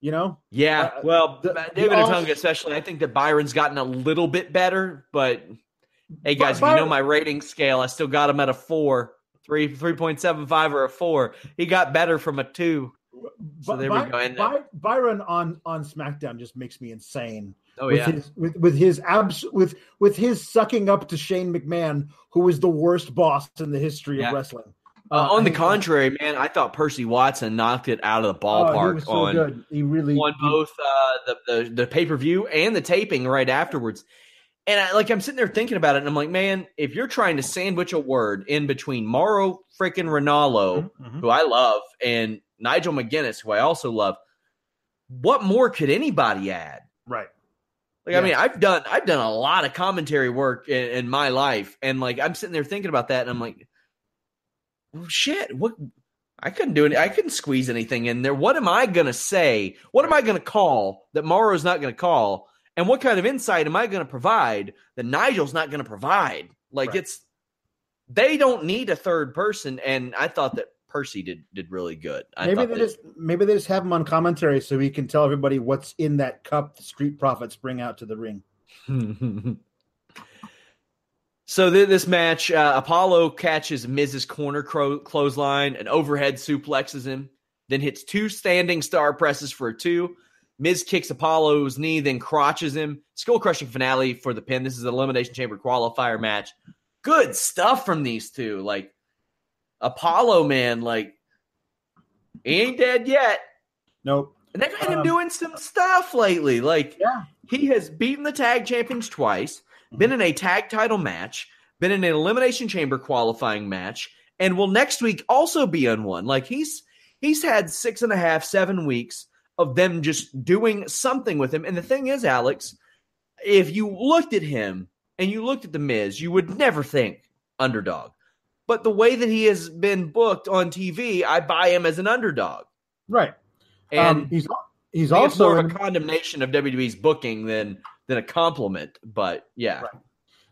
You know, Yeah, Uh, well, the- David Otunga also- especially. I think that Byron's gotten a little bit better, but hey, guys, if you know my rating scale, I still got him at a four, three, three point seven five, or a four. He got better from a two. So By- there we go. And- By- Byron on on SmackDown just makes me insane. Oh with yeah, his with with his abs with with his sucking up to Shane McMahon, who is the worst boss in the history Yeah. of wrestling. Uh, on the contrary, man, I thought Percy Watson knocked it out of the oh, he ballpark was so on good. He really on both uh, the the, the pay per view and the taping right afterwards. And I, like I'm sitting there thinking about it, and I'm like, man, if you're trying to sandwich a word in between Mauro freaking Ranallo, Mhm. who I love, and Nigel McGuinness, who I also love, what more could anybody add? right. Like, Yeah. I mean, I've done I've done a lot of commentary work in, in my life, and like I'm sitting there thinking about that, and I'm like, well, shit, what? I couldn't do it. I couldn't squeeze anything in there. What am I going to say? What am I going to call that Mauro's not going to call? And what kind of insight am I going to provide that Nigel's not going to provide? Like right. it's they don't need a third person, and I thought that Percy did did really good. I maybe they just maybe they just have him on commentary so he can tell everybody what's in that cup the Street Profits bring out to the ring. <laughs> so th- this match, uh, Apollo catches Miz's corner cro- clothesline and overhead suplexes him, then hits two standing star presses for a two. Miz kicks Apollo's knee, then crotches him. Skull crushing finale for the pin. This is an Elimination Chamber qualifier match. Good stuff from these two. Like Apollo, man, like he ain't dead yet. Nope. And they've had him um, doing some stuff lately. Like yeah. he has beaten the tag champions twice, been in a tag title match, been in an elimination chamber qualifying match, and will next week also be on one. Like he's he's had six and a half, seven weeks of them just doing something with him. And the thing is, Alex, if you looked at him and you looked at the Miz, you would never think underdog. But the way that he has been booked on TV, I buy him as an underdog. Right. And um, he's he's also more of a condemnation of WWE's booking than than a compliment. But yeah. Right.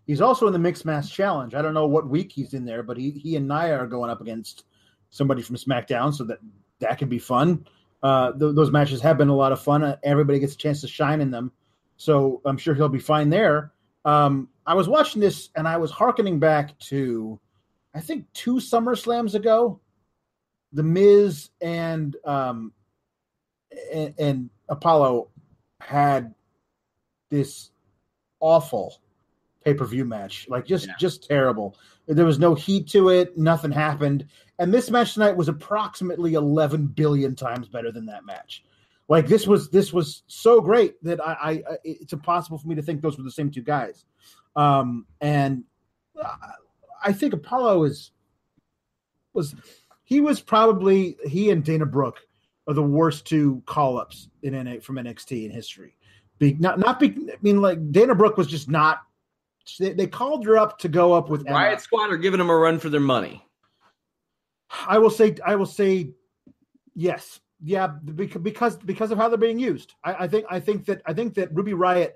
He's also in the mixed match challenge. I don't know what week he's in there, but he, he and Nia are going up against somebody from SmackDown, so that that could be fun. Uh, th- those matches have been a lot of fun. Uh, everybody gets a chance to shine in them, so I'm sure he'll be fine there. Um, I was watching this and I was harkening back to I think two Summer Slams ago, the Miz and um and, and Apollo had this awful pay per view match, like just yeah. just terrible. There was no heat to it. Nothing happened. And this match tonight was approximately 11 billion times better than that match. Like this was this was so great that I, I it's impossible for me to think those were the same two guys. Um, and I think Apollo is was he was probably he and Dana Brooke are the worst two call ups in NA from NXT in history. Be, not not be, I mean like Dana Brooke was just not. They, they called her up to go up with Riot Emma. Squad are giving them a run for their money. I will say I will say yes, yeah, because because of how they're being used. I, I think I think that I think that Ruby Riott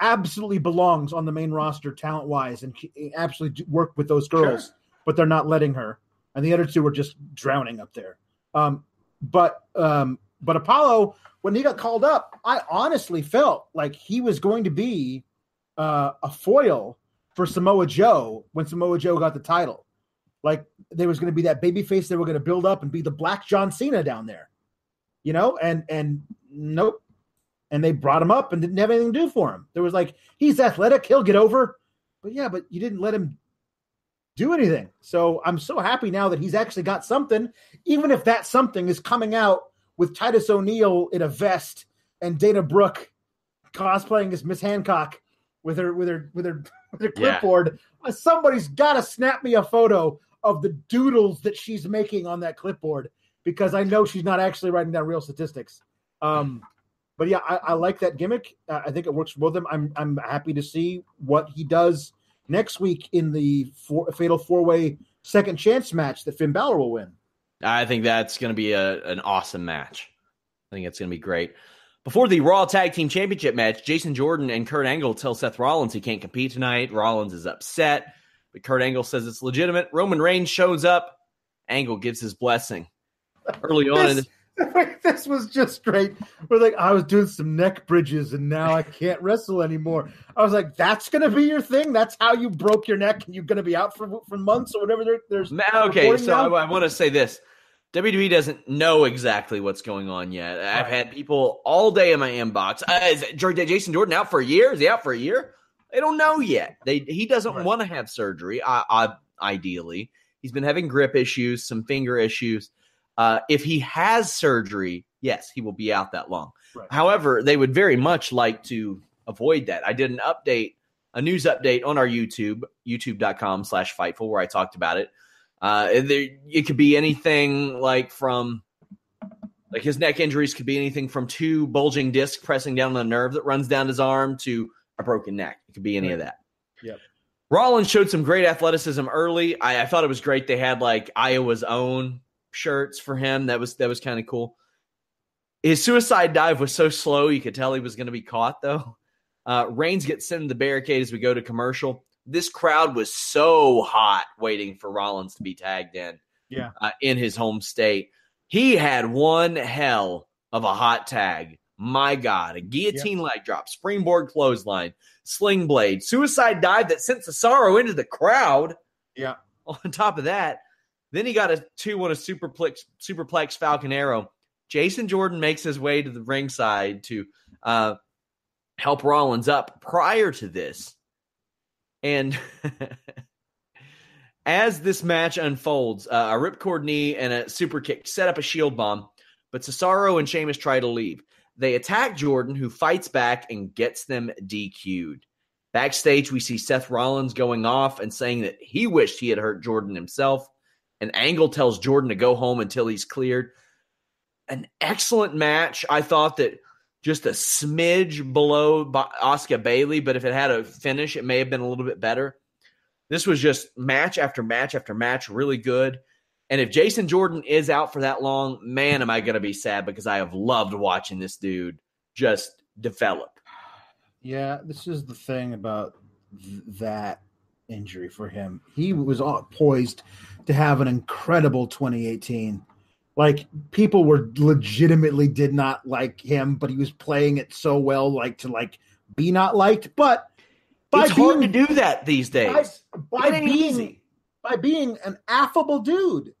absolutely belongs on the main roster talent wise and absolutely work with those girls, sure. but they're not letting her. And the other two are just drowning up there. Um, but um, but Apollo, when he got called up, I honestly felt like he was going to be uh, a foil for Samoa Joe when Samoa Joe got the title. Like there was going to be that baby face they were going to build up and be the Black John Cena down there, you know. And and nope, and they brought him up and didn't have anything to do for him. There was like, he's athletic, he'll get over. But yeah, but you didn't let him do anything. So I'm so happy now that he's actually got something, even if that something is coming out with Titus O'Neil in a vest and Dana Brooke cosplaying as Miss Hancock with her with her with her <laughs> with her clipboard. Yeah. Somebody's got to snap me a photo of the doodles that she's making on that clipboard because I know she's not actually writing down real statistics. Um, but yeah, I, I like that gimmick. Uh, I think it works for both of them. I'm I'm happy to see what he does next week in the four, fatal four way second chance match that Finn Balor will win. I think that's going to be a, an awesome match. I think it's going to be great. Before the Raw Tag Team Championship match, Jason Jordan and Kurt Angle tell Seth Rollins he can't compete tonight. Rollins is upset, but Kurt Angle says it's legitimate. Roman Reigns shows up. Angle gives his blessing. Early on this, <laughs> in this was just great. We're like, I was doing some neck bridges and now I can't wrestle anymore. I was like, that's going to be your thing. That's how you broke your neck and you're going to be out for, for months or whatever. There, there's okay. So I, I want to say this. WWE doesn't know exactly what's going on yet. I've had people all day in my inbox. Uh, is Jason Jordan out for a year? Is he out for a year? They don't know yet. They he doesn't right. want to have surgery. I, I, ideally, he's been having grip issues, some finger issues. Uh, if he has surgery, yes, he will be out that long. Right. However, they would very much like to avoid that. I did an update, a news update on our YouTube, youtube.com slash fightful, where I talked about it. Uh, there, it could be anything like from like his neck injuries could be anything from two bulging discs pressing down on a nerve that runs down his arm to a broken neck. It could be any right. of that. Yep. Rollins showed some great athleticism early. I, I, thought it was great. They had like Iowa's own shirts for him. That was that was kind of cool. His suicide dive was so slow you could tell he was going to be caught though. Uh, Reigns gets sent to the barricade as we go to commercial. This crowd was so hot waiting for Rollins to be tagged in. Yeah. Uh, in his home state. He had one hell of a hot tag. My God, a guillotine leg drop, springboard clothesline, sling blade, suicide dive that sent Cesaro into the crowd. Yeah. <laughs> On top of that, then he got a two on a superplex superplex Falcon Arrow. Jason Jordan makes his way to the ringside to uh, help Rollins up prior to this. And <laughs> as this match unfolds, uh, a ripcord knee and a super kick set up a shield bomb, but Cesaro and Sheamus try to leave. They attack Jordan, who fights back and gets them DQ'd. Backstage, we see Seth Rollins going off and saying that he wished he had hurt Jordan himself. And Angle tells Jordan to go home until he's cleared. An excellent match. I thought that just a smidge below Asuka Bayley, but if it had a finish, it may have been a little bit better. This was just match after match after match, really good. And if Jason Jordan is out for that long, man, am I going to be sad because I have loved watching this dude just develop. Yeah, this is the thing about th- that injury for him. He was poised to have an incredible 2018. Like people were legitimately did not like him, but he was playing it so well, like to like be not liked. But by it's being, hard to do that these days. By, by being easy. by being an affable dude,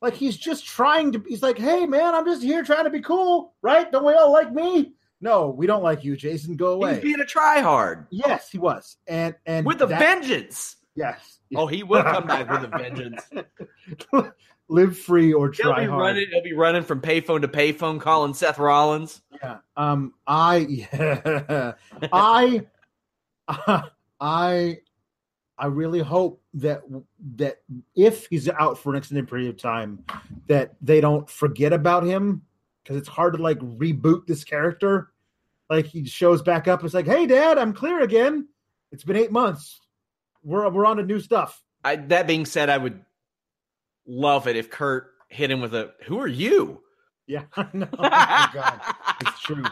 like he's just trying to. He's like, hey man, I'm just here trying to be cool, right? Don't we all like me? No, we don't like you, Jason. Go away. He's being a tryhard. Yes, he was, and and with a that, vengeance. Yes. Oh, he will come back with a <laughs> vengeance. <laughs> Live free or try he'll be hard. Running, he'll be running from payphone to payphone, calling Seth Rollins. Yeah. Um. I. Yeah. <laughs> I. Uh, I. I really hope that that if he's out for an extended period of time, that they don't forget about him because it's hard to like reboot this character like he shows back up. It's like, hey, Dad, I'm clear again. It's been eight months. We're we're on to new stuff. I, that being said, I would love it if Kurt hit him with a "Who are you?" Yeah, <laughs> no, oh my God, it's true.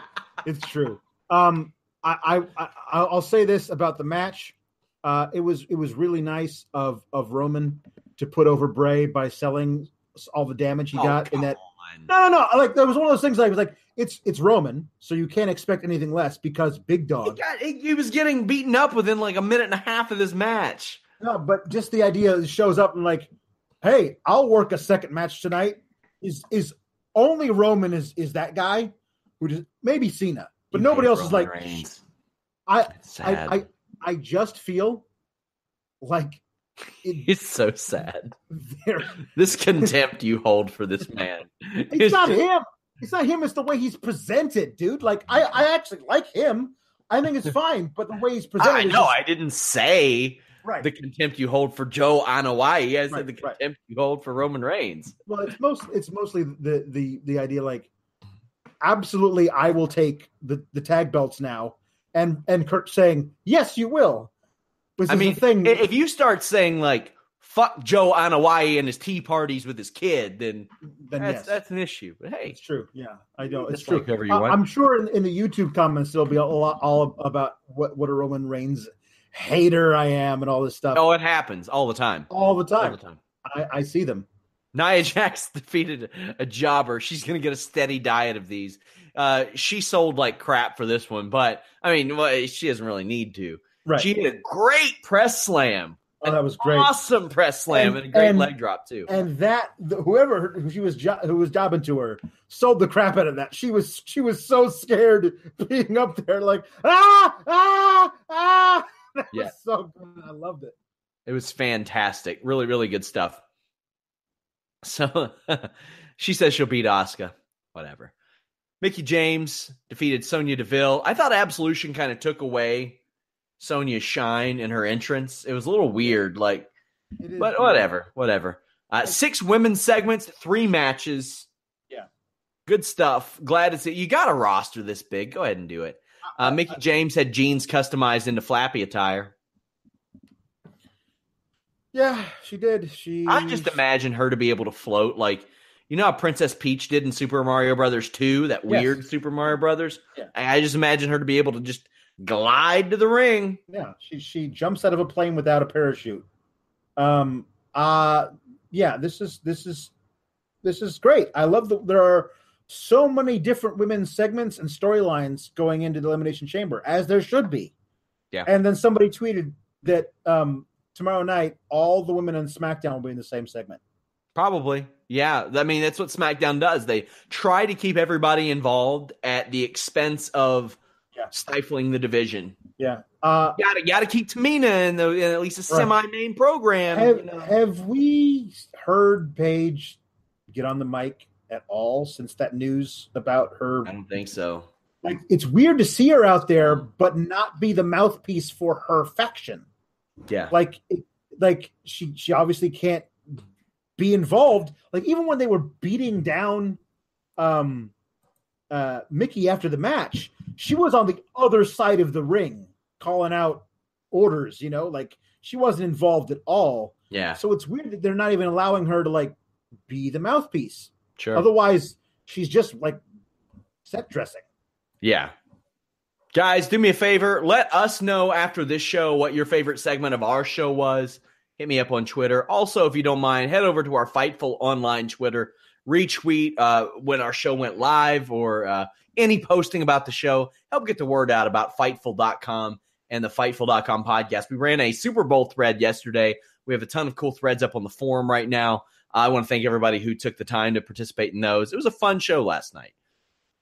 It's true. Um, I, I, I will say this about the match. Uh, it was it was really nice of of Roman to put over Bray by selling all the damage he oh, got in that. On. No, no, no. Like there was one of those things. Like, I was like, it's it's Roman, so you can't expect anything less because Big Dog. He, got, he, he, was getting beaten up within like a minute and a half of this match. No, but just the idea shows up and like, hey, I'll work a second match tonight. Is is only Roman is is that guy who just maybe Cena, but you nobody else Roman is like. Reigns. I, I I I just feel like it, <laughs> it's so sad. This contempt you hold for this <laughs> man. It's not him. It's not him. It's the way he's presented, dude. Like I, I actually like him. I think it's fine, but the way he's presented. I know. Just, I didn't say right. the contempt you hold for Joe Anoa'i. I said right, the contempt right. you hold for Roman Reigns. Well, it's most. It's mostly the the the idea. Like, absolutely, I will take the the tag belts now, and and Kurt saying, "Yes, you will." But I mean, thing. if you start saying like fuck Joe Anoa'i and his tea parties with his kid, then, then that's, yes. that's an issue. But hey, it's true. Yeah, I know it's true. I, am sure in, in, the YouTube comments there'll be a lot all about what what a Roman Reigns hater I am and all this stuff. Oh, it happens all the time. All the time. All the time. I, I see them. Nia <laughs> Jax defeated a jobber. She's going to get a steady diet of these. Uh, she sold like crap for this one, but I mean, well, she doesn't really need to. Right. She had a great press slam Oh, that was great! Awesome press slam and, and a great and, leg drop too. And that whoever who she was jo- who was jobbing to her sold the crap out of that. She was she was so scared <laughs> being up there, like ah ah ah. <laughs> That yeah, so good. I loved it. It was fantastic. Really, really good stuff. So <laughs> she says she'll beat Asuka. Whatever. Mickie James defeated Sonya Deville. I thought Absolution kind of took away Sonya's shine in her entrance. It was a little weird, like, but whatever, whatever. Uh, six women's segments, three matches. Yeah, good stuff. Glad to see you got a roster this big. Go ahead and do it. Uh, Mickie James had jeans customized into flappy attire. Yeah, she did. She. I just imagine her to be able to float like You know how Princess Peach did in Super Mario Brothers 2, that Yes. weird Super Mario Brothers? Yeah. I, I just imagine her to be able to just glide to the ring. Yeah, she she jumps out of a plane without a parachute. Um. Uh. Yeah. This is this is this is great. I love that there are so many different women's segments and storylines going into the elimination chamber, as there should be. Yeah. And then somebody tweeted that um tomorrow night all the women on SmackDown will be in the same segment. Probably. Yeah. I mean, that's what SmackDown does. They try to keep everybody involved at the expense of Yeah. stifling the division. Yeah. Uh. Gotta, gotta keep Tamina in, the, in at least a Right. semi main program. Have, you know? have we heard Paige get on the mic at all since that news about her I don't think so. like it's weird to see her out there but not be the mouthpiece for her faction Yeah. like like she she obviously can't be involved like even when they were beating down um uh Mickie after the match she was on the other side of the ring calling out orders you know like she wasn't involved at all Yeah. so it's weird that they're not even allowing her to like be the mouthpiece Sure. otherwise she's just like set dressing Yeah. Guys, do me a favor. Let us know after this show what your favorite segment of our show was. Hit me up on Twitter. Also, if you don't mind, head over to our Fightful online Twitter. Retweet uh, when our show went live or uh, any posting about the show. Help get the word out about Fightful.com and the Fightful.com podcast. We ran a Super Bowl thread yesterday. We have a ton of cool threads up on the forum right now. I want to thank everybody who took the time to participate in those. It was a fun show last night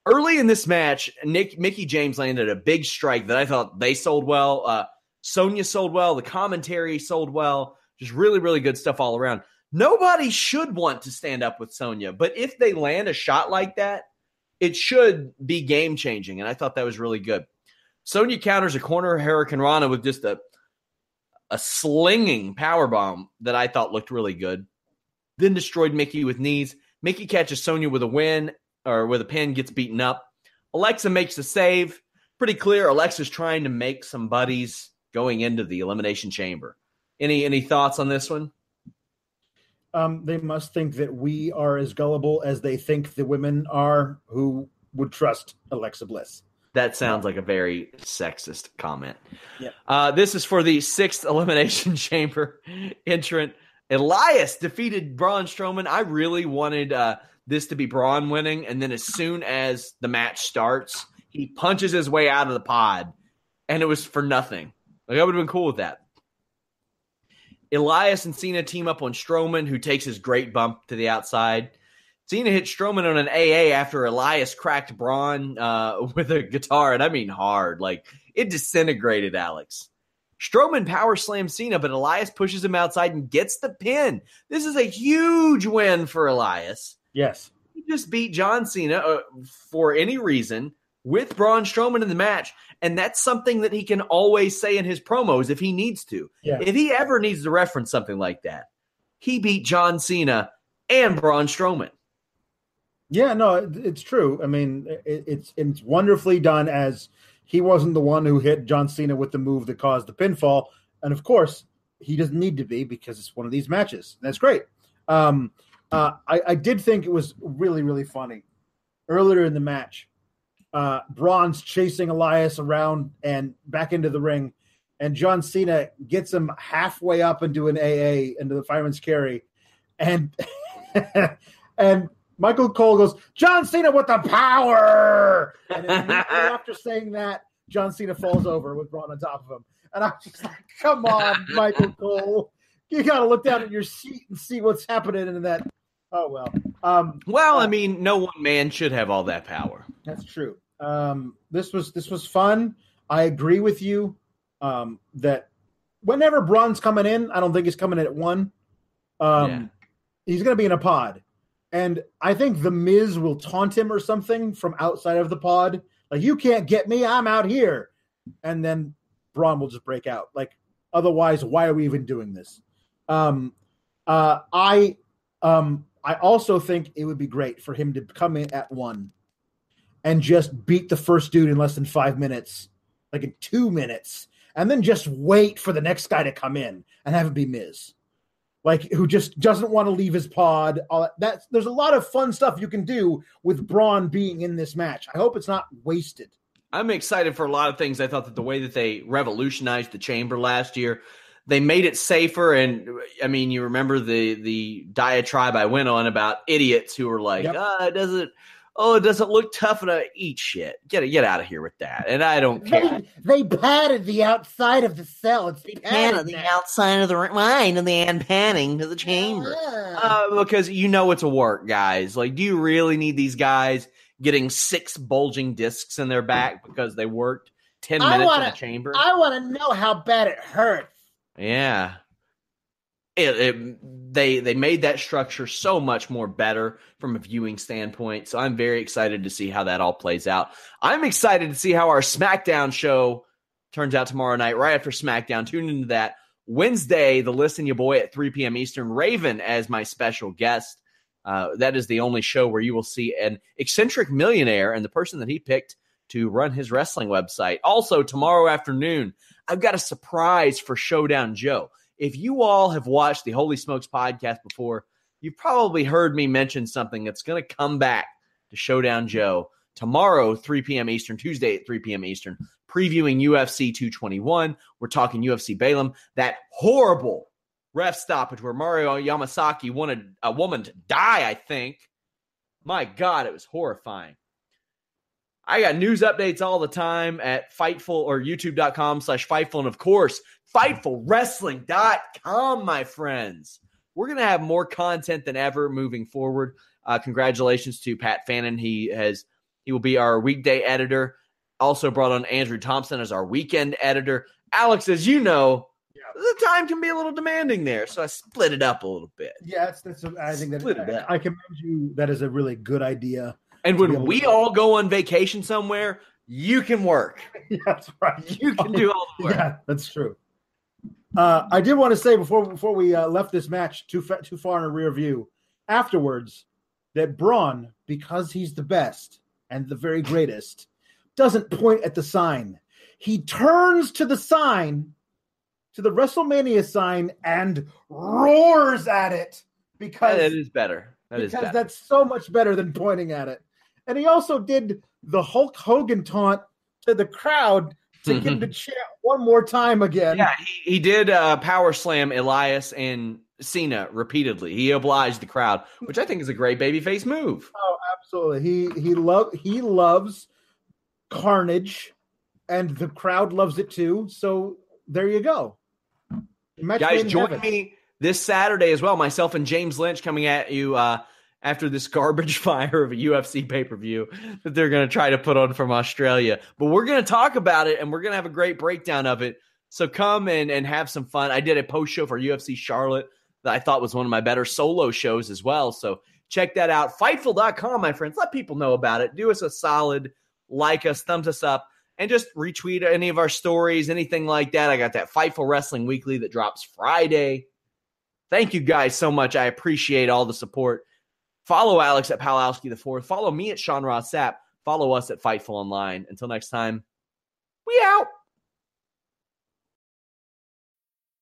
early in this match, Nick Mickie James landed a big strike that I thought they sold well. Uh, Sonya sold well. The commentary sold well. Just really, really good stuff all around. Nobody should want to stand up with Sonya, but if they land a shot like that, it should be game changing. And I thought that was really good. Sonya counters a corner hurricanrana with just a a slinging power bomb that I thought looked really good. Then destroyed Mickie with knees. Mickie catches Sonya with a win or with a pin, gets beaten up. Alexa makes the save. Pretty clear. Alexa's trying to make some buddies going into the elimination chamber. Any any thoughts on this one? um, they must think that we are as gullible as they think the women are who would trust Alexa Bliss. That sounds like a very sexist comment. Yeah. Uh, this is for the sixth elimination <laughs> chamber entrant. Elias defeated Braun Strowman. I really wanted uh, this to be Braun winning, and then as soon as the match starts, he punches his way out of the pod, and it was for nothing. Like I would have been cool with that. Elias and Cena team up on Strowman, who takes his great bump to the outside. Cena hit Strowman on an AA after Elias cracked Braun uh, <laughs> with a guitar, and I mean hard. Like it disintegrated Alex. Strowman power slams Cena, but Elias pushes him outside and gets the pin. This is a huge win for Elias. Yes. He just beat John Cena uh, for any reason with Braun Strowman in the match, and that's something that he can always say in his promos if he needs to. Yeah. If he ever needs to reference something like that, he beat John Cena and Braun Strowman. Yeah, no, it's true. I mean, it's it's wonderfully done as he wasn't the one who hit John Cena with the move that caused the pinfall, and of course he doesn't need to be because it's one of these matches. That's great. Um, uh, I, I did think it was really really funny earlier in the match. Uh, Braun's chasing Elias around and back into the ring, and John Cena gets him halfway up into an AA into the fireman's carry, and <laughs> and Michael Cole goes, John Cena with the power. And <laughs> after saying that, John Cena falls over with Braun on top of him. And I'm just like, come on, <laughs> Michael Cole. You got to look down at your seat and see what's happening in that. Oh, well. Um, Well, I mean, no one man should have all that power. That's true. Um, this was this was fun. I agree with you um, that whenever Braun's coming in, I don't think he's coming in at one. Um, Yeah. He's going to be in a pod, and I think the Miz will taunt him or something from outside of the pod, like "You can't get me, I'm out here," and then Braun will just break out. Like otherwise, why are we even doing this? Um, uh, I um, I also think it would be great for him to come in at one and just beat the first dude in less than five minutes, like in two minutes, and then just wait for the next guy to come in and have it be Miz. like who just doesn't want to leave his pod. All that. That's, there's a lot of fun stuff you can do with Braun being in this match. I hope it's not wasted. I'm excited for a lot of things. I thought that the way that they revolutionized the chamber last year, they made it safer. And I mean, you remember the the diatribe I went on about idiots who were like, yep. oh, it doesn't oh, it doesn't look tough enough. Eat shit. Get get out of here with that. And I don't care. They, they padded the outside of the cell. It's they padded the outside of the line and they add padding to the chamber. Yeah. Uh, because you know it's a work, guys. Like, do you really need these guys getting six bulging discs in their back because they worked ten minutes wanna, in the chamber? I want to know how bad it hurts. Yeah it, it, they they made that structure so much more better from a viewing standpoint. So I'm very excited to see how that all plays out. I'm excited to see how our SmackDown show turns out tomorrow night, right after SmackDown. Tune into that Wednesday. The listen, your boy at 3 p.m. Eastern. Raven as my special guest. Uh, that is the only show where you will see an eccentric millionaire and the person that he picked to run his wrestling website. Also, tomorrow afternoon, I've got a surprise for Showdown Joe if you all have watched the Holy Smokes podcast before, you've probably heard me mention something that's going to come back to Showdown Joe tomorrow, 3 p.m. Eastern, Tuesday at 3 p.m. Eastern, previewing UFC 221. We're talking UFC Belém, that horrible ref stoppage where Mario Yamasaki wanted a woman to die, I think. My God, it was horrifying. I got news updates all the time at Fightful or youtube.com slash Fightful. And of course, FightfulWrestling.com, my friends. We're going to have more content than ever moving forward. Uh, congratulations to Pat Fannin. He has he will be our weekday editor. Also brought on Andrew Thompson as our weekend editor. Alex, as you know, yeah. the time can be a little demanding there, so I split it up a little bit. Yeah, that's, that's I think that I, I commend you. That is a really good idea. And when we all go on vacation somewhere, you can work. Yeah, <laughs> that's right. You can do all the work. <laughs> Yeah, that's true. Uh, I did want to say before before we uh, left this match too fa- too far in a rear view, afterwards, that Braun, because he's the best and the very greatest, doesn't point at the sign. He turns to the sign, to the WrestleMania sign, and roars at it because it is better. That because is better. that's so much better than pointing at it. And he also did the Hulk Hogan taunt to the crowd to get the chant one more time again. Yeah, he, he did uh, power slam Elias and Cena repeatedly. He obliged the crowd, which I think is a great babyface move. Oh, absolutely. He he love he loves Carnage, and the crowd loves it too. So there you go. Match Guys, join heaven. me this Saturday as well. Myself and James Lynch coming at you. Uh, after this garbage <laughs> fire of a UFC pay per view that they're going to try to put on from Australia. But we're going to talk about it and we're going to have a great breakdown of it. So come and, and have some fun. I did a post show for UFC Charlotte that I thought was one of my better solo shows as well. So check that out. Fightful.com, my friends. Let people know about it. Do us a solid, like us, thumbs us up, and just retweet any of our stories, anything like that. I got that Fightful Wrestling Weekly that drops Friday. Thank you guys so much. I appreciate all the support. Follow Alex at Palowski the fourth. Follow me at Sean Ross Sapp. Follow us at Fightful Online. Until next time, we out.